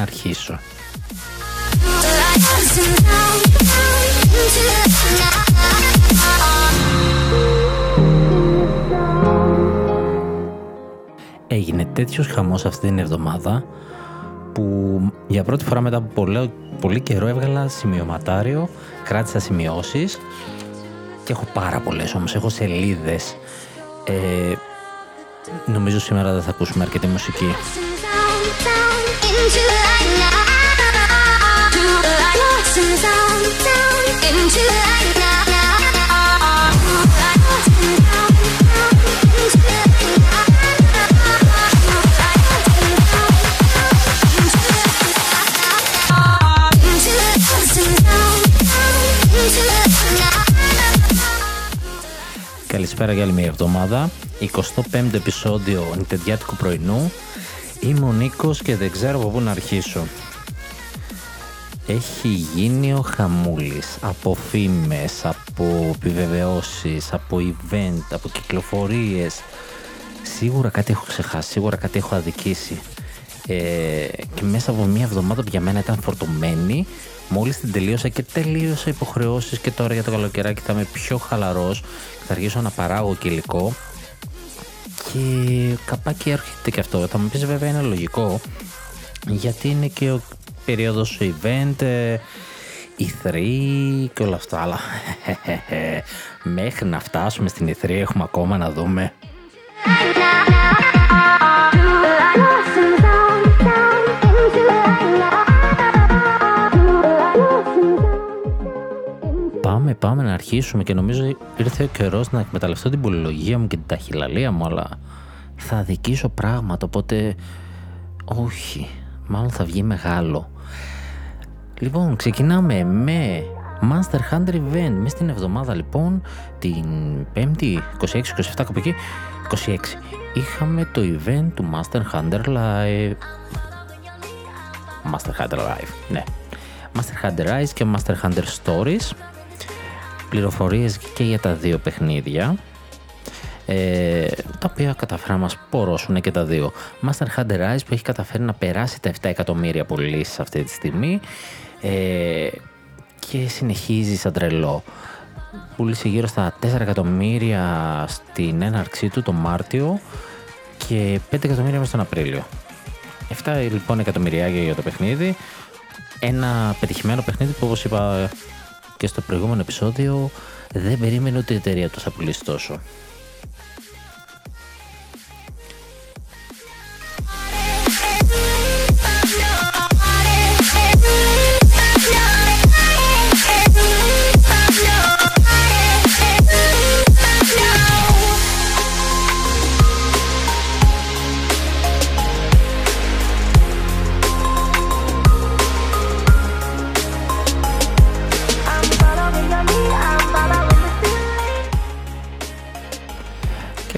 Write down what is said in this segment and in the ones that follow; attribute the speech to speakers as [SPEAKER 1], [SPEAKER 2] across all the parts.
[SPEAKER 1] να αρχίσω. Έγινε τέτοιος χαμός αυτή την εβδομάδα που για πρώτη φορά μετά από πολύ, πολύ καιρό έβγαλα σημειωματάριο, κράτησα σημειώσεις και έχω πάρα πολλές όμως, έχω σελίδες. Ε, νομίζω σήμερα δεν θα ακούσουμε αρκετή μουσική. Καλησπέρα για άλλη μια εβδομάδα. 25ο επεισόδιο νητεντιάτικου πρωινού. Είμαι ο Νίκος και δεν ξέρω από πού να αρχίσω. Έχει γίνει ο χαμούλης από φήμες, από επιβεβαιώσεις, από event, από κυκλοφορίες. Σίγουρα κάτι έχω ξεχάσει, σίγουρα κάτι έχω αδικήσει. Ε, και μέσα από μια εβδομάδα που για μένα ήταν φορτωμένη Μόλις την τελείωσα και τελείωσα υποχρεώσεις και τώρα για το καλοκαιράκι θα είμαι πιο χαλαρός θα αρχίσω να παράγω και υλικό και καπάκι έρχεται και αυτό. Θα μου πεις βέβαια είναι λογικό γιατί είναι και ο περίοδος event, E3 και όλα αυτά, αλλά μέχρι να φτάσουμε στην E3 έχουμε ακόμα να δούμε. πάμε, πάμε να αρχίσουμε και νομίζω ήρθε ο καιρός να εκμεταλλευτώ την πολυλογία μου και την ταχυλαλία μου, αλλά θα αδικήσω πράγματα, οπότε όχι, μάλλον θα βγει μεγάλο. Λοιπόν, ξεκινάμε με Master Hunter Event. Μέσα στην εβδομάδα λοιπόν, την 5η, 26-27 κάπου εκεί, 26, είχαμε το event του Master Hunter Live. Master Hunter Live, ναι. Master Hunter Rise και Master Hunter Stories πληροφορίες και για τα δύο παιχνίδια ε, τα οποία καταφέραν να μας πορώσουν και τα δύο. Master Hunter Rise που έχει καταφέρει να περάσει τα 7 εκατομμύρια πωλήσεις αυτή τη στιγμή ε, και συνεχίζει σαν τρελό. Πούλησε γύρω στα 4 εκατομμύρια στην έναρξή του το Μάρτιο και 5 εκατομμύρια μέσα τον Απρίλιο. 7 λοιπόν εκατομμυριά για το παιχνίδι. Ένα πετυχημένο παιχνίδι που όπως είπα και στο προηγούμενο επεισόδιο δεν περίμενε ότι η εταιρεία του θα πουλήσει τόσο.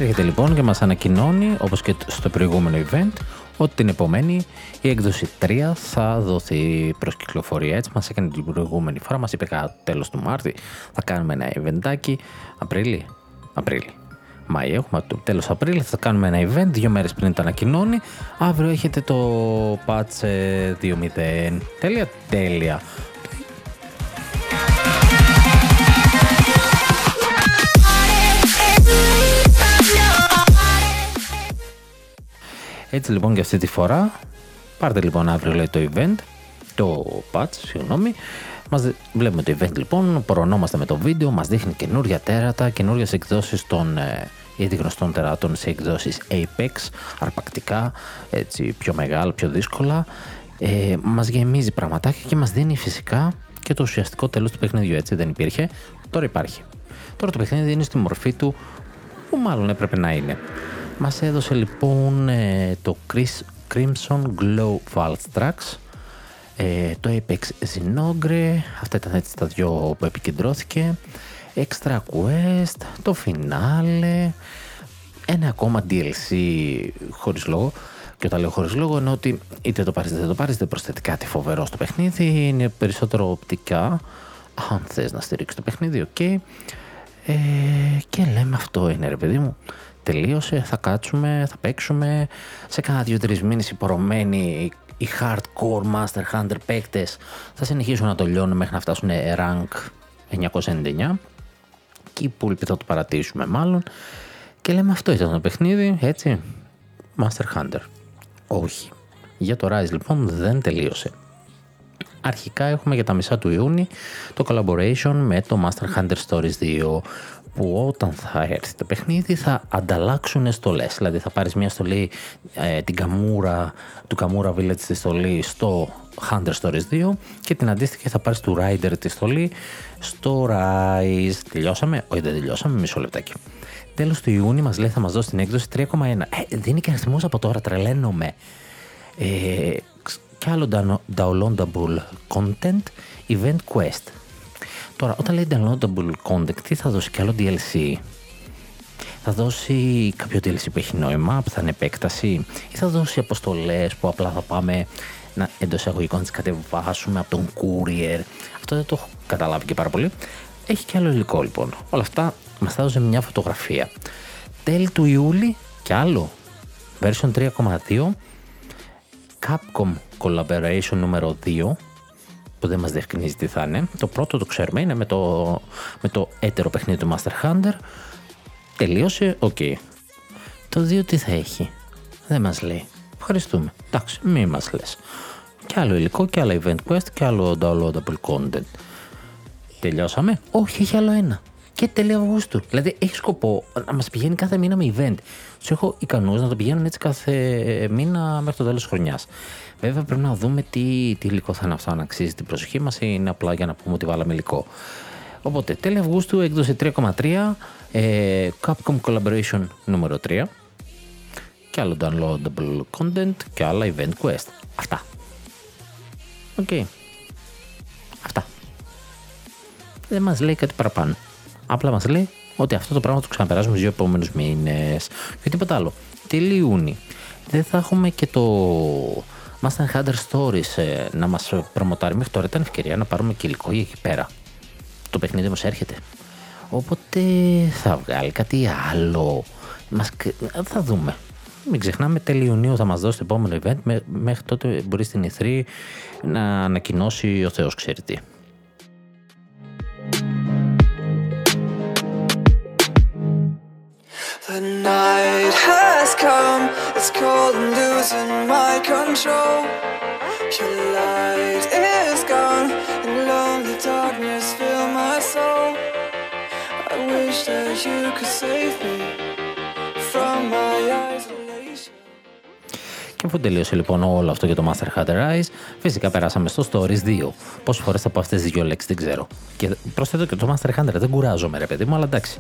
[SPEAKER 1] Έρχεται λοιπόν και μας ανακοινώνει, όπως και στο προηγούμενο event, ότι την επομένη η έκδοση 3 θα δοθεί προς κυκλοφορία. Έτσι μας έκανε την προηγούμενη φορά, μας είπε κατά τέλος του Μάρτη, θα κάνουμε ένα eventάκι, Απρίλη, Απρίλη. Μάη έχουμε, το τέλος Απρίλη θα κάνουμε ένα event, δύο μέρες πριν το ανακοινώνει. Αύριο έχετε το patch 2.0. Τέλεια, τέλεια. Έτσι λοιπόν και αυτή τη φορά, πάρτε λοιπόν αύριο λέει, το event, το patch, συγγνώμη. Μας βλέπουμε το event λοιπόν, προνόμαστε με το βίντεο, μας δείχνει καινούργια τέρατα, καινούργιε εκδόσεις των ε, ήδη γνωστών τεράτων σε εκδόσεις Apex, αρπακτικά, έτσι πιο μεγάλα, πιο δύσκολα. Ε, μας γεμίζει πραγματάκια και μας δίνει φυσικά και το ουσιαστικό τέλος του παιχνιδιού, έτσι δεν υπήρχε, τώρα υπάρχει. Τώρα το παιχνίδι είναι στη μορφή του που μάλλον έπρεπε να είναι. Μας έδωσε λοιπόν ε, το Chris, Crimson Glow Vault Tracks, ε, το Apex Zinogre, αυτά ήταν έτσι τα δυο που επικεντρώθηκε, Extra Quest, το Finale, ένα ακόμα DLC χωρίς λόγο. Και όταν λέω χωρίς λόγο εννοώ ότι είτε το πάρεις είτε δεν το πάρεις δεν προσθέτει κάτι φοβερό στο παιχνίδι, είναι περισσότερο οπτικά, αν θες να στηρίξεις το παιχνίδι, OK. Okay. Ε, και λέμε αυτό είναι ρε παιδί μου, τελείωσε, θα κάτσουμε, θα παίξουμε. Σε κάνα δύο-τρεις μήνες οι πωρωμένοι οι hardcore Monster Hunter παίκτες θα συνεχίσουν να το λιώνουν μέχρι να φτάσουν rank 999 και οι υπόλοιποι θα το παρατήσουμε μάλλον και λέμε αυτό ήταν το παιχνίδι, έτσι, Monster Hunter. Όχι. Για το Rise λοιπόν δεν τελείωσε. Αρχικά έχουμε για τα μισά του Ιούνιου το collaboration με το Master Hunter Stories 2 που όταν θα έρθει το παιχνίδι θα ανταλλάξουν στολές. Δηλαδή θα πάρεις μια στολή, ε, την καμούρα, του Καμούρα Village τη στολή στο Hunter Stories 2 και την αντίστοιχη θα πάρεις του Rider τη στολή στο Rise. Τελειώσαμε, όχι δεν τελειώσαμε, μισό λεπτάκι. Τέλος του Ιούνιου μας λέει θα μας δώσει την έκδοση 3,1. Ε, δίνει και αριθμούς από τώρα, τρελαίνομαι. Ε, και άλλο downloadable content, event quest. Τώρα, όταν λέει downloadable content, τι θα δώσει και άλλο DLC. Θα δώσει κάποιο DLC που έχει νόημα, που θα είναι επέκταση, ή θα δώσει αποστολές που απλά θα πάμε να εντός εισαγωγικών τις κατεβάσουμε από τον courier; Αυτό δεν το έχω καταλάβει και πάρα πολύ. Έχει και άλλο υλικό λοιπόν. Όλα αυτά μας θα έδωσε μια φωτογραφία. Τέλη του Ιούλη και άλλο. Version 3.2 Capcom Collaboration νούμερο 2 που δεν μας διευκρινίζει τι θα είναι. Το πρώτο το ξέρουμε είναι με το, με το έτερο παιχνίδι του Monster Hunter. Τελείωσε, OK. Okay. Το 2 τι θα έχει. Δεν μας λέει. Ευχαριστούμε. Εντάξει, μη μας λες. Και άλλο υλικό και άλλο event quest και άλλο downloadable content. Τελειώσαμε. Όχι, έχει άλλο ένα. Και τέλη Αυγούστου. Δηλαδή έχει σκοπό να μας πηγαίνει κάθε μήνα με event. Τους έχω ικανούς να το πηγαίνουν έτσι κάθε μήνα μέχρι το τέλος της χρονιάς. Βέβαια πρέπει να δούμε τι, τι υλικό θα είναι αυτό, αν αξίζει την προσοχή μας ή είναι απλά για να πούμε ότι βάλαμε υλικό. Οπότε τέλη Αυγούστου έκδοση 3,3, ε, Capcom Collaboration νούμερο 3 και άλλο downloadable content και άλλα event quest. Αυτά. OK. Okay. Αυτά. Δεν μας λέει κάτι παραπάνω. Απλά μας λέει ότι αυτό το πράγμα θα ξαναπεράσουμε στους δύο επόμενους μήνες. Και τίποτα άλλο. Τέλη Ιούνι. Δεν θα έχουμε και το Monster Hunter Stories ε, να μας προμοτάρει. Μέχρι τώρα ήταν ευκαιρία να πάρουμε και υλικό για εκεί πέρα. Το παιχνίδι μας έρχεται. Οπότε θα βγάλει κάτι άλλο. Μας... Θα δούμε. Μην ξεχνάμε, τέλη Ιουνίου θα μας δώσει το επόμενο event. Μέχρι τότε μπορεί στην E3 να ανακοινώσει ο Θεός ξέρει τι. The night has come, it's cold and losing my control. Your light is gone, and lonely darkness fill my soul. I wish that you could save me from my isolation. Και αφού τελείωσε λοιπόν όλο αυτό για το Master Hunter Rise, φυσικά περάσαμε στο Stories 2. Πόσες φορές θα πω αυτές τις δύο λέξεις δεν ξέρω. Και προσθέτω και το Master Hunter, δεν κουράζομαι ρε παιδί μου, αλλά εντάξει.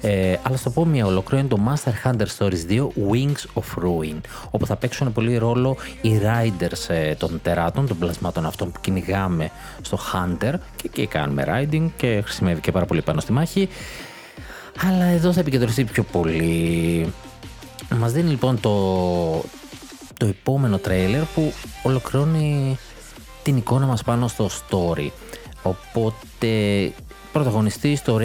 [SPEAKER 1] Ε, αλλά στο πω μια ολοκλήρωνη το Master Hunter Stories 2 Wings of Ruin, όπου θα παίξουν πολύ ρόλο οι riders ε, των τεράτων, των πλασμάτων αυτών που κυνηγάμε στο Hunter και εκεί κάνουμε riding και χρησιμεύει και πάρα πολύ πάνω στη μάχη. Αλλά εδώ θα επικεντρωθεί πιο πολύ. Μας δίνει λοιπόν το, το επόμενο τρέιλερ που ολοκληρώνει την εικόνα μας πάνω στο story. Οπότε πρωταγωνιστή στο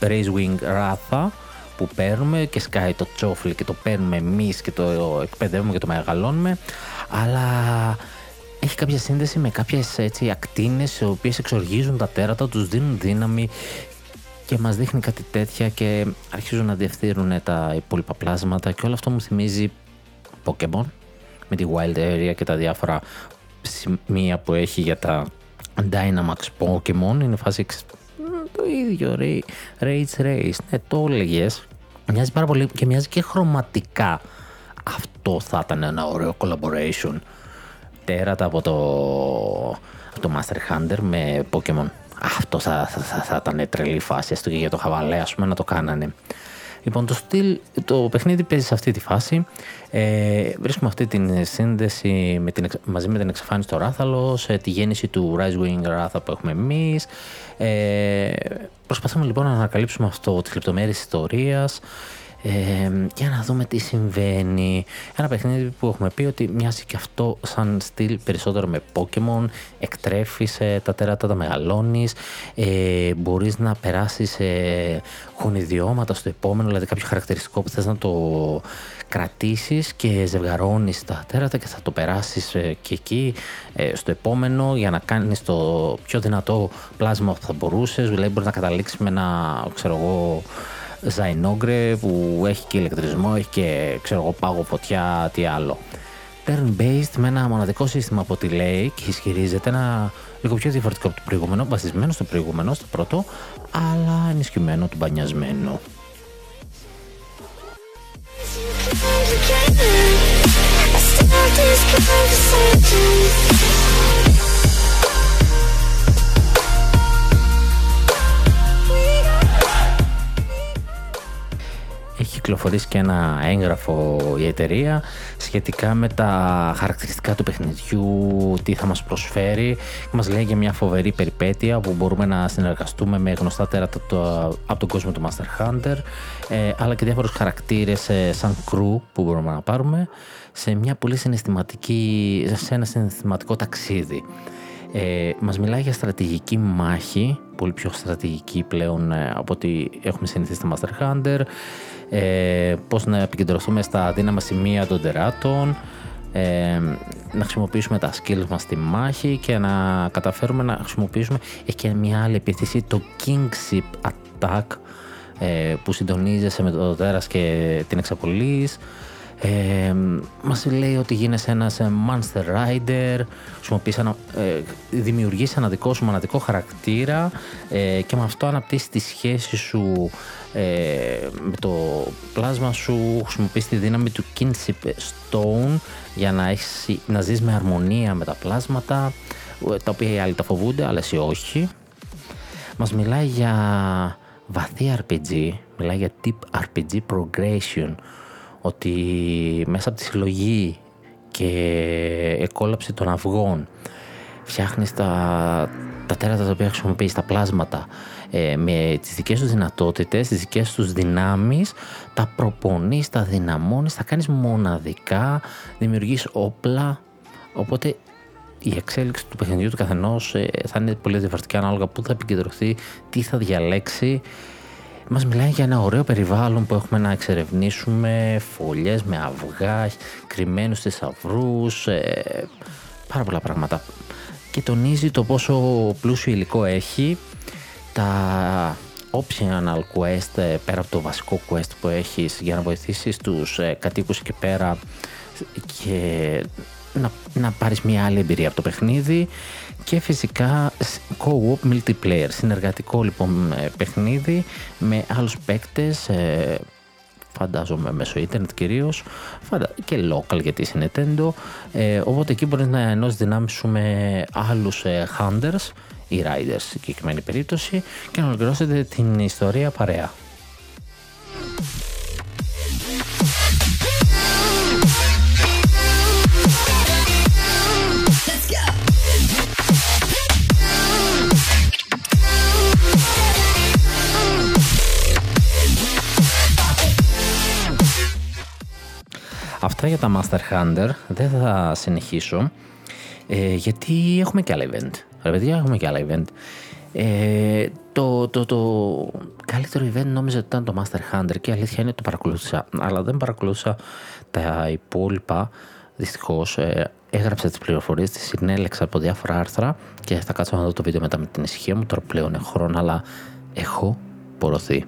[SPEAKER 1] Race Wing Ratha που παίρνουμε και σκάει το τσόφλι και το παίρνουμε εμείς και το εκπαιδεύουμε και το μεγαλώνουμε αλλά έχει κάποια σύνδεση με κάποιες έτσι ακτίνες οι οποίες εξοργίζουν τα τέρατα, τους δίνουν δύναμη και μας δείχνει κάτι τέτοια και αρχίζουν να διευθύνουν τα υπόλοιπα πλάσματα και όλο αυτό μου θυμίζει Pokemon με τη Wild Area και τα διάφορα σημεία που έχει για τα Dynamax Pokemon. Είναι φάση το ίδιο Rage Race. Ναι το έλεγες. μοιάζει πάρα πολύ και μοιάζει και χρωματικά. Αυτό θα ήταν ένα ωραίο collaboration. Τέρατα από το, από το Master Hunter με Pokemon. Αυτό θα, θα, θα, θα ήταν τρελή φάση έστω και για το χαβαλέ ας πούμε να το κάνανε Λοιπόν, το, στυλ, το παιχνίδι παίζει σε αυτή τη φάση. Ε, βρίσκουμε αυτή τη σύνδεση με την, μαζί με την εξαφάνιση του Ράθαλος, τη γέννηση του Rise Wing Ράθα που έχουμε εμείς. Ε, προσπαθούμε λοιπόν να ανακαλύψουμε αυτό, τις λεπτομέρειες ιστορίας. Ε, για να δούμε τι συμβαίνει. Ένα παιχνίδι που έχουμε πει ότι μοιάζει και αυτό σαν στυλ περισσότερο με Pokemon, εκτρέφεις ε, τα τέρατα, τα μεγαλώνεις, ε, μπορείς να περάσεις ε, γονιδιώματα στο επόμενο, δηλαδή κάποιο χαρακτηριστικό που θες να το κρατήσεις και ζευγαρώνεις τα τέρατα και θα το περάσεις ε, και εκεί ε, στο επόμενο για να κάνεις το πιο δυνατό πλάσμα που θα μπορούσες, δηλαδή μπορείς να καταλήξεις με ένα, ξέρω εγώ, Ζαϊνόγκρε που έχει και ηλεκτρισμό, έχει και ξέρω εγώ πάγο φωτιά, τι άλλο. Turn-based με ένα μοναδικό σύστημα από τη λέει και ισχυρίζεται ένα λίγο πιο διαφορετικό από το προηγούμενο, βασισμένο στο προηγούμενο, στο πρώτο, αλλά ενισχυμένο του μπανιασμένου. Έχει κυκλοφορήσει και ένα έγγραφο η εταιρεία σχετικά με τα χαρακτηριστικά του παιχνιδιού, τι θα μας προσφέρει. Μας λέει για μια φοβερή περιπέτεια που μπορούμε να συνεργαστούμε με γνωστά τέρατα από τον κόσμο του Master Hunter ε, αλλά και διάφορους χαρακτήρες ε, σαν crew που μπορούμε να πάρουμε σε μια πολύ συναισθηματική, σε ένα συναισθηματικό ταξίδι. Ε, μας μιλάει για στρατηγική μάχη, πολύ πιο στρατηγική πλέον ε, από ό,τι έχουμε συνηθίσει στο Master Hunter ε, πώς να επικεντρωθούμε στα δύναμα σημεία των τεράτων, ε, να χρησιμοποιήσουμε τα skills μας στη μάχη και να καταφέρουμε να χρησιμοποιήσουμε έχει και μια άλλη επίθεση το Kingship Attack ε, που συντονίζεσαι με το τέρας και την εξαπολύεις. Ε, μας λέει ότι γίνεσαι ένας ε, Monster Rider, ένα, ε, δημιουργείς ένα δικό σου μοναδικό χαρακτήρα ε, και με αυτό αναπτύσσεις τη σχέση σου ε, με το πλάσμα σου, χρησιμοποιείς τη δύναμη του Kinship Stone για να, έχεις, να ζεις με αρμονία με τα πλάσματα, τα οποία οι άλλοι τα φοβούνται, αλλά εσύ όχι. Μας μιλάει για βαθύ RPG, μιλάει για tip RPG progression, ότι μέσα από τη συλλογή και εκόλαψη των αυγών φτιάχνεις τα, τα τέρατα τα οποία χρησιμοποιείς, τα πλάσματα ε, με τις δικές τους δυνατότητες, τις δικές τους δυνάμεις τα προπονείς, τα δυναμώνεις, τα κάνεις μοναδικά, δημιουργείς όπλα οπότε η εξέλιξη του παιχνιδιού του καθενός ε, θα είναι πολύ διαφορετικά ανάλογα πού θα επικεντρωθεί, τι θα διαλέξει μας μιλάει για ένα ωραίο περιβάλλον που έχουμε να εξερευνήσουμε, φωλιές με αυγά, κρυμμένους θησαυρούς, ε, πάρα πολλά πράγματα. Και τονίζει το πόσο πλούσιο υλικό έχει, τα optional quest ε, πέρα από το βασικό quest που έχεις για να βοηθήσεις τους ε, κατοίκους εκεί πέρα και να, να πάρεις μια άλλη εμπειρία από το παιχνίδι. Και φυσικά co-op multiplayer, συνεργατικό λοιπόν ε, παιχνίδι με άλλους παίκτες, ε, φαντάζομαι μέσω ίντερνετ κυρίως και local γιατί είναι Nintendo ε, οπότε εκεί μπορείς να ενώσει δυνάμεις σου με άλλους hunters ή riders σε συγκεκριμένη περίπτωση και να ολοκληρώσετε την ιστορία παρέα. Αυτά για τα Master Hunter δεν θα συνεχίσω ε, γιατί έχουμε και άλλα event. Ρε παιδιά, έχουμε και άλλα event. Ε, το, το, το καλύτερο event νόμιζα ότι ήταν το Master Hunter και η αλήθεια είναι ότι το παρακολούθησα, αλλά δεν παρακολούθησα τα υπόλοιπα. Δυστυχώς ε, έγραψα τις πληροφορίες, τις συνέλεξα από διάφορα άρθρα και θα κάτσω να δω το βίντεο μετά με την ησυχία μου. Τώρα πλέον έχω χρόνο, αλλά έχω πορωθεί.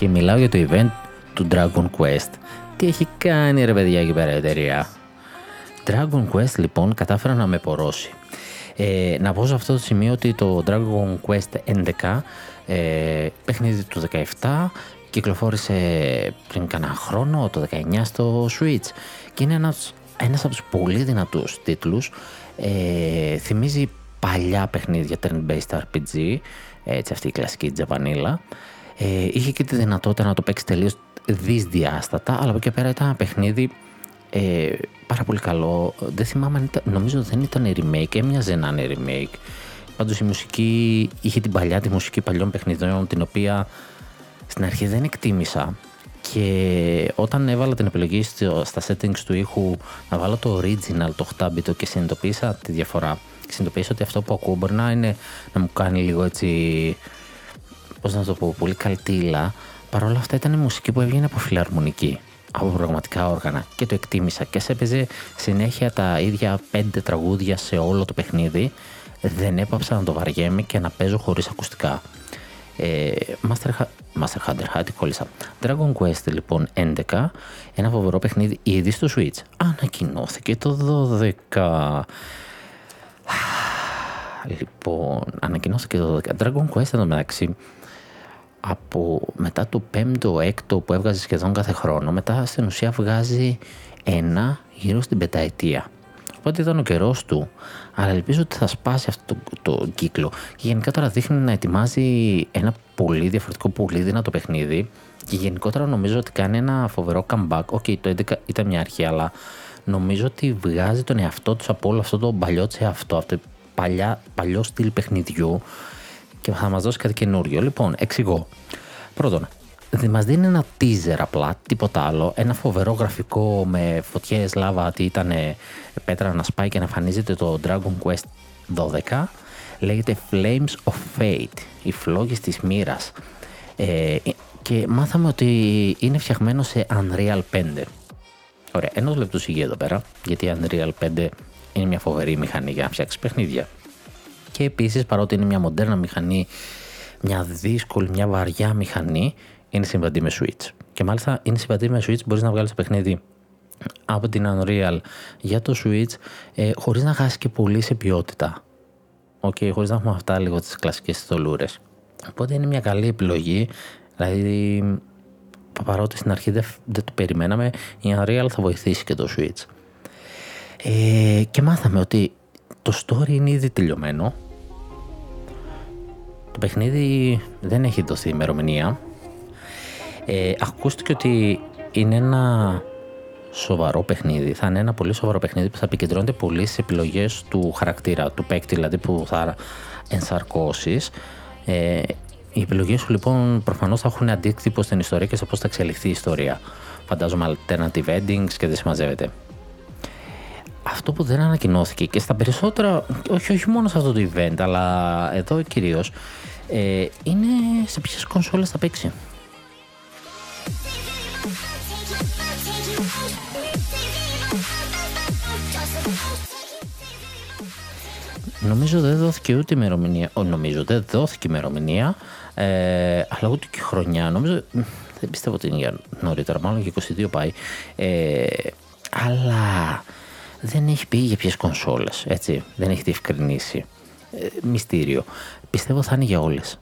[SPEAKER 1] Και μιλάω για το event του Dragon Quest. Τι έχει κάνει ρε παιδιά εκεί πέρα η εταιρεία; Dragon Quest λοιπόν κατάφερα να με πορώσει. Ε, να πω σε αυτό το σημείο ότι το Dragon Quest 11 ε, παιχνίδι του 17 κυκλοφόρησε πριν κανένα χρόνο το 19 στο Switch και είναι ένας, ένας από τους πολύ δυνατούς τίτλους ε, θυμίζει παλιά παιχνίδια turn-based RPG έτσι αυτή η κλασική τζαβανίλα Ε, είχε και τη δυνατότητα να το παίξει τελείως δυσδιάστατα, αλλά από εκεί πέρα ήταν ένα παιχνίδι ε, πάρα πολύ καλό. Δεν θυμάμαι αν ήταν, νομίζω δεν ήταν remake, έμοιαζε να είναι remake. Πάντως η μουσική είχε την παλιά, τη μουσική παλιών παιχνιδιών, την οποία στην αρχή δεν εκτίμησα. Και όταν έβαλα την επιλογή στα settings του ήχου να βάλω το original, το 8-bit και συνειδητοποίησα τη διαφορά. Και συνειδητοποίησα ότι αυτό που ακούω μπορεί να είναι να μου κάνει λίγο έτσι, πώς να το πω, πολύ καλτήλα. Παρ' όλα αυτά ήταν η μουσική που έβγαινε από φιλαρμονική από πραγματικά όργανα. Και το εκτίμησα. Και σε έπαιζε συνέχεια τα ίδια πέντε τραγούδια σε όλο το παιχνίδι. Δεν έπαψα να το βαριέμαι και να παίζω χωρίς ακουστικά. Ε, Master, Master Hunter, χάτι κόλλησα. Dragon Quest λοιπόν 11 ένα φοβερό παιχνίδι ήδη στο Switch. Ανακοινώθηκε το 12 Λοιπόν, ανακοινώθηκε το 12 Dragon Quest εδώ μεταξύ από μετά το πέμπτο, έκτο που έβγαζε σχεδόν κάθε χρόνο, μετά στην ουσία βγάζει ένα γύρω στην πενταετία. Οπότε ήταν ο καιρός του, αλλά ελπίζω ότι θα σπάσει αυτό το, το κύκλο. Και γενικά τώρα δείχνει να ετοιμάζει ένα πολύ διαφορετικό, πολύ δυνατό παιχνίδι. Και γενικότερα νομίζω ότι κάνει ένα φοβερό comeback. OK, okay, το 11 ήταν μια αρχή, αλλά νομίζω ότι βγάζει τον εαυτό τους από όλο αυτό το παλιό αυτό, αυτό το παλιά, παλιό στυλ παιχνιδιού και θα μας δώσει κάτι καινούριο. Λοιπόν, εξηγώ. Πρώτον, μας δίνει ένα teaser απλά, τίποτα άλλο. Ένα φοβερό γραφικό με φωτιές, λάβα, τι ήταν πέτρα να σπάει και να εμφανίζεται το Dragon Quest 12. Λέγεται Flames of Fate, οι φλόγες της μοίρας. Ε, και μάθαμε ότι είναι φτιαγμένο σε Unreal 5. Ωραία, ενός λεπτού σιγή εδώ πέρα, γιατί Unreal 5 είναι μια φοβερή μηχανή για να φτιάξεις παιχνίδια και επίσης παρότι είναι μια μοντέρνα μηχανή, μια δύσκολη, μια βαριά μηχανή, είναι συμβατή με Switch. Και μάλιστα είναι συμβατή με Switch, μπορείς να βγάλεις το παιχνίδι από την Unreal για το Switch ε, χωρίς να χάσει και πολύ σε ποιότητα. OK, okay, χωρίς να έχουμε αυτά λίγο τις κλασικές στολούρες. Οπότε είναι μια καλή επιλογή, δηλαδή παρότι στην αρχή δεν, δεν το περιμέναμε, η Unreal θα βοηθήσει και το Switch. Ε, και μάθαμε ότι το story είναι ήδη τελειωμένο. Το παιχνίδι δεν έχει δοθεί ημερομηνία. Ε, ακούστηκε ότι είναι ένα σοβαρό παιχνίδι. Θα είναι ένα πολύ σοβαρό παιχνίδι που θα επικεντρώνεται πολύ στις επιλογές του χαρακτήρα, του παίκτη δηλαδή που θα ενσαρκώσεις. Ε, οι επιλογές σου λοιπόν προφανώς θα έχουν αντίκτυπο στην ιστορία και σε πώς θα εξελιχθεί η ιστορία. Φαντάζομαι alternative endings και δεν συμμαζεύεται αυτό που δεν ανακοινώθηκε και στα περισσότερα, όχι, όχι μόνο σε αυτό το event, αλλά εδώ κυρίως, ε, είναι σε ποιες κονσόλες θα παίξει. Νομίζω δεν δόθηκε ούτε ημερομηνία. Ο, νομίζω δεν δόθηκε ημερομηνία, ε, αλλά ούτε και χρονιά. Νομίζω, δεν πιστεύω ότι είναι για νωρίτερα, μάλλον και 22 πάει. Ε, αλλά δεν έχει πει για ποιες κονσόλες. Έτσι, δεν έχει διευκρινίσει. Ε, μυστήριο. Πιστεύω θα είναι για όλες.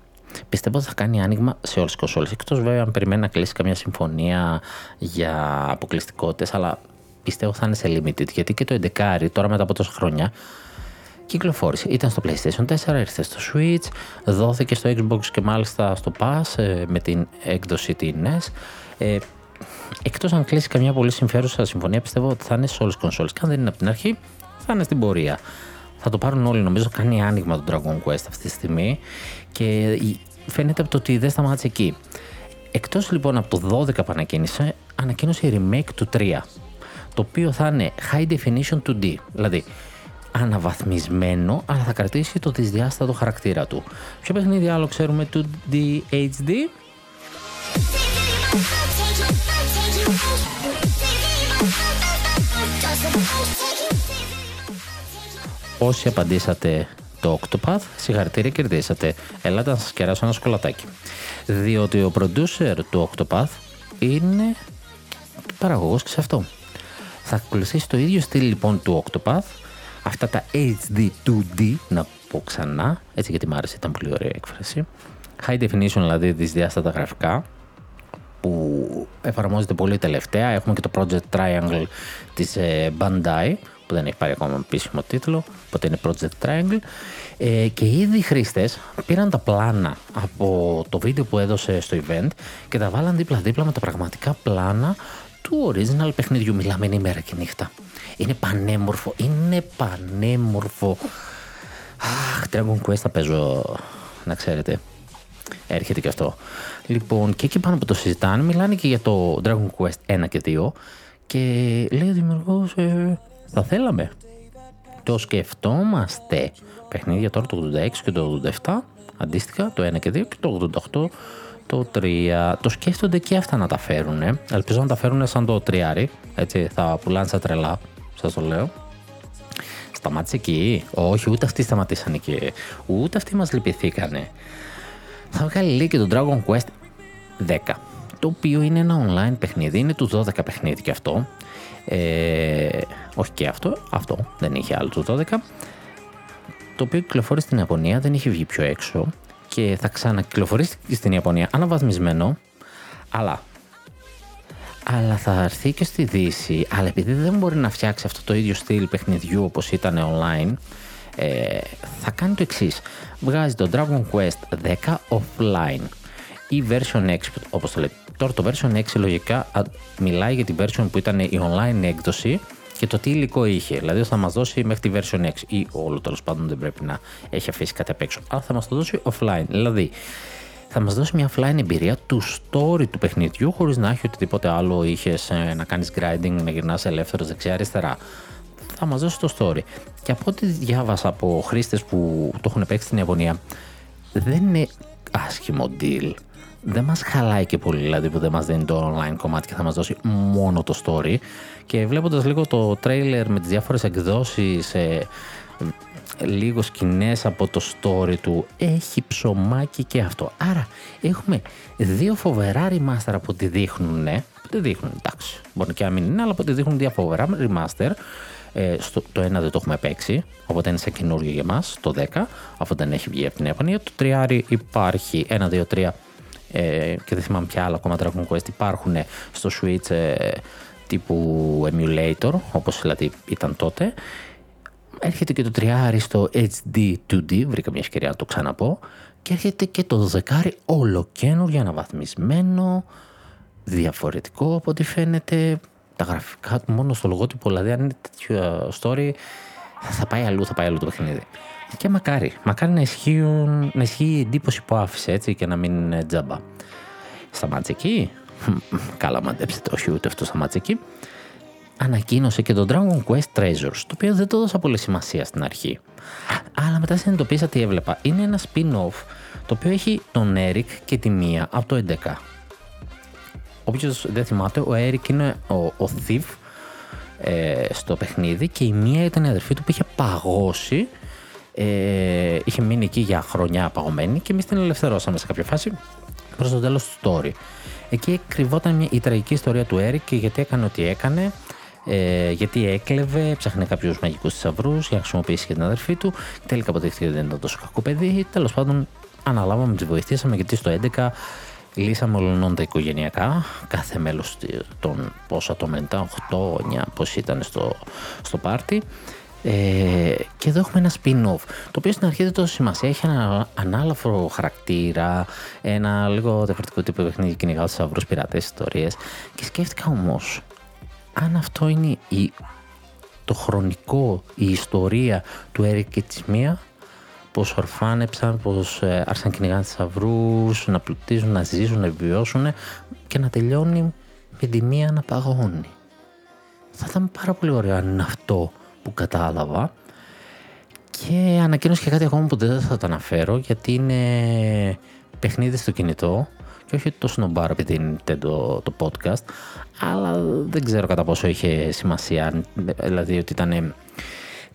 [SPEAKER 1] Πιστεύω θα κάνει άνοιγμα σε όλες τις κονσόλες. Εκτός βέβαια αν περιμένει να κλείσει καμιά συμφωνία για αποκλειστικότητες, αλλά πιστεύω θα είναι σε limited. Γιατί και το 11 τώρα μετά από τόσα χρόνια κυκλοφόρησε. Ήταν στο PlayStation 4, ήρθε στο Switch, δόθηκε στο Xbox και μάλιστα στο Pass ε, με την έκδοση την NES. Ε, Εκτός αν κλείσει καμιά πολύ συμφέρουσα συμφωνία, πιστεύω ότι θα είναι σε όλες τις κονσόλες. Και αν δεν είναι από την αρχή, θα είναι στην πορεία. Θα το πάρουν όλοι, νομίζω, κάνει άνοιγμα το Dragon Quest αυτή τη στιγμή και φαίνεται από το ότι δεν σταμάτησε εκεί. Εκτός λοιπόν από το 12 που ανακοίνησε, ανακοίνωσε η remake του 3. Το οποίο θα είναι High Definition 2D. Δηλαδή, αναβαθμισμένο, αλλά θα κρατήσει το δυσδιάστατο χαρακτήρα του. Ποιο παιχνίδι άλλο ξέρουμε 2D HD? Όσοι απαντήσατε το Octopath, συγχαρητήρια κερδίσατε. Ελάτε να σας κεράσω ένα σκολατάκι. Διότι ο producer του Octopath είναι παραγωγός και σε αυτό. Θα ακολουθήσει το ίδιο στυλ λοιπόν του Octopath, αυτά τα HD 2D, να πω ξανά, έτσι γιατί μ' άρεσε, ήταν πολύ ωραία έκφραση. High definition δηλαδή δυσδιάστατα γραφικά, που εφαρμόζεται πολύ τελευταία. Έχουμε και το Project Triangle της ε, Bandai που δεν έχει πάρει ακόμα επίσημο τίτλο, οπότε είναι Project Triangle. Ε, και ήδη οι χρήστες πήραν τα πλάνα από το βίντεο που έδωσε στο event και τα βάλαν δίπλα-δίπλα με τα πραγματικά πλάνα του original παιχνιδιού. Μιλάμε είναι ημέρα και νύχτα. Είναι πανέμορφο, είναι πανέμορφο. Αχ, Dragon Quest θα παίζω, να ξέρετε. Έρχεται και αυτό. Λοιπόν, και εκεί πάνω που το συζητάνε, μιλάνε και για το Dragon Quest 1 και 2 και λέει ο δημιουργός, ε, θα θέλαμε. Το σκεφτόμαστε. Παιχνίδια τώρα το 86 και το 87, αντίστοιχα, το 1 και 2 και το 88 το 3. Το σκέφτονται και αυτά να τα φέρουν. Ελπίζω να τα φέρουν σαν το τριάρι. Έτσι, θα πουλάνε σαν τρελά. Σας το λέω. Σταμάτησε εκεί. Όχι, ούτε αυτοί σταματήσαν εκεί. Ούτε αυτοί μας λυπηθήκανε. Θα βγάλει λέει και το Dragon Quest 10. Το οποίο είναι ένα online παιχνίδι. Είναι του 12 παιχνίδι και αυτό. Ε, όχι και αυτό. Αυτό δεν είχε άλλο του 12. Το οποίο κυκλοφόρησε στην Ιαπωνία, δεν είχε βγει πιο έξω και θα ξανακυκλοφορήσει στην Ιαπωνία αναβαθμισμένο, αλλά αλλά θα έρθει και στη Δύση, αλλά επειδή δεν μπορεί να φτιάξει αυτό το ίδιο στυλ παιχνιδιού όπως ήταν online, ε, θα κάνει το εξής. Βγάζει το Dragon Quest 10 offline ή version 6 όπως το λέει. Τώρα το version 6 λογικά μιλάει για την version που ήταν η online έκδοση και το τι υλικό είχε. Δηλαδή θα μας δώσει μέχρι τη version 6 ή όλο τέλος πάντων δεν πρέπει να έχει αφήσει κάτι απ' έξω. Αλλά θα μας το δώσει offline. Δηλαδή θα μας δώσει μια offline εμπειρία του story του παιχνιδιού χωρίς να έχει οτιδήποτε άλλο είχες ε, να κάνεις grinding, να γυρνάς ελεύθερος δεξιά-αριστερά. Θα μας δώσει το story. Και από ό,τι διάβασα από χρήστες που το έχουν παίξει στην Ιαπωνία, δεν είναι άσχημο deal. Δεν μας χαλάει και πολύ δηλαδή που δεν μας δίνει το online κομμάτι και θα μας δώσει μόνο το story. Και βλέποντας λίγο το trailer με τις διάφορες εκδόσεις ε, λίγο σκηνές από το story του έχει ψωμάκι και αυτό. Άρα έχουμε δύο φοβερά remaster από ό,τι δείχνουν ναι, από ό,τι δείχνουν εντάξει μπορεί και να μην είναι αλλά από ό,τι δείχνουν δύο φοβερά remaster ε, στο, το ένα δεν το έχουμε παίξει, οπότε είναι σε καινούριο για μας, το 10, αφού δεν έχει βγει από την Ιαπωνία. Το τριάρι υπάρχει 1, 2, 3 ε, και δεν θυμάμαι ποια άλλα ακόμα Dragon Quest υπάρχουν στο Switch ε, τύπου emulator, όπως δηλαδή ήταν τότε. Έρχεται και το τριάρι στο HD 2D, βρήκα μια ευκαιρία να το ξαναπώ, και έρχεται και το δεκάρι ολοκένουργιο αναβαθμισμένο, διαφορετικό από ό,τι φαίνεται, τα γραφικά του μόνο στο λογότυπο, δηλαδή αν είναι τέτοιο story θα πάει αλλού, θα πάει αλλού το παιχνίδι. Και μακάρι, μακάρι να, ισχύουν, να ισχύει η εντύπωση που άφησε έτσι και να μην είναι τζάμπα. Σταμάτησε εκεί. Καλά, μαντέψτε, όχι ούτε αυτό σταμάτησε εκεί. Ανακοίνωσε και το Dragon Quest Treasures, το οποίο δεν το έδωσα πολύ σημασία στην αρχή. Αλλά μετά συνειδητοποίησα τι έβλεπα. Είναι ένα spin-off το οποίο έχει τον Eric και τη Μία από το 11. Όποιος δεν θυμάται, ο Eric είναι ο, ο Thief ε, στο παιχνίδι και η Μία ήταν η αδερφή του που είχε παγώσει ε, είχε μείνει εκεί για χρόνια παγωμένη και εμείς την ελευθερώσαμε σε κάποια φάση προς το τέλος του story. Εκεί κρυβόταν μια, η τραγική ιστορία του Έρικ και γιατί έκανε ό,τι έκανε, ε, γιατί έκλεβε, ψάχνε κάποιους μαγικούς θησαυρούς για να χρησιμοποιήσει και την αδερφή του. Τελικά αποδείχθηκε ότι δεν ήταν τόσο κακό παιδί. Τέλος πάντων, αναλάβαμε, τις βοηθήσαμε γιατί στο 11 λύσαμε ολονών τα οικογενειακά. Κάθε μέλος των πόσα το μετά, 8, 9, πώς ήταν στο, στο πάρτι. Ε, και εδώ έχουμε ένα spin-off, το οποίο στην αρχή δεν τόσο σημασία. Έχει ένα ανάλαφρο χαρακτήρα, ένα λίγο διαφορετικό τύπο παιχνίδι, κυνηγάω του αυρού πειρατές ιστορίες. Και σκέφτηκα όμως, αν αυτό είναι η, το χρονικό, η ιστορία του Έρικ και της Μία, πώς ορφάνεψαν, πώς ε, άρχισαν να κυνηγάνε θησαυρού, να πλουτίζουν, να ζήσουν, να επιβιώσουν και να τελειώνει με τη Μία να παγώνει. Θα ήταν πάρα πολύ ωραίο αν είναι αυτό που κατάλαβα και ανακοίνωσε και κάτι ακόμα που δεν θα το αναφέρω γιατί είναι παιχνίδι στο κινητό και όχι το σνομπάρο επειδή είναι το, το podcast αλλά δεν ξέρω κατά πόσο είχε σημασία δηλαδή ότι ήταν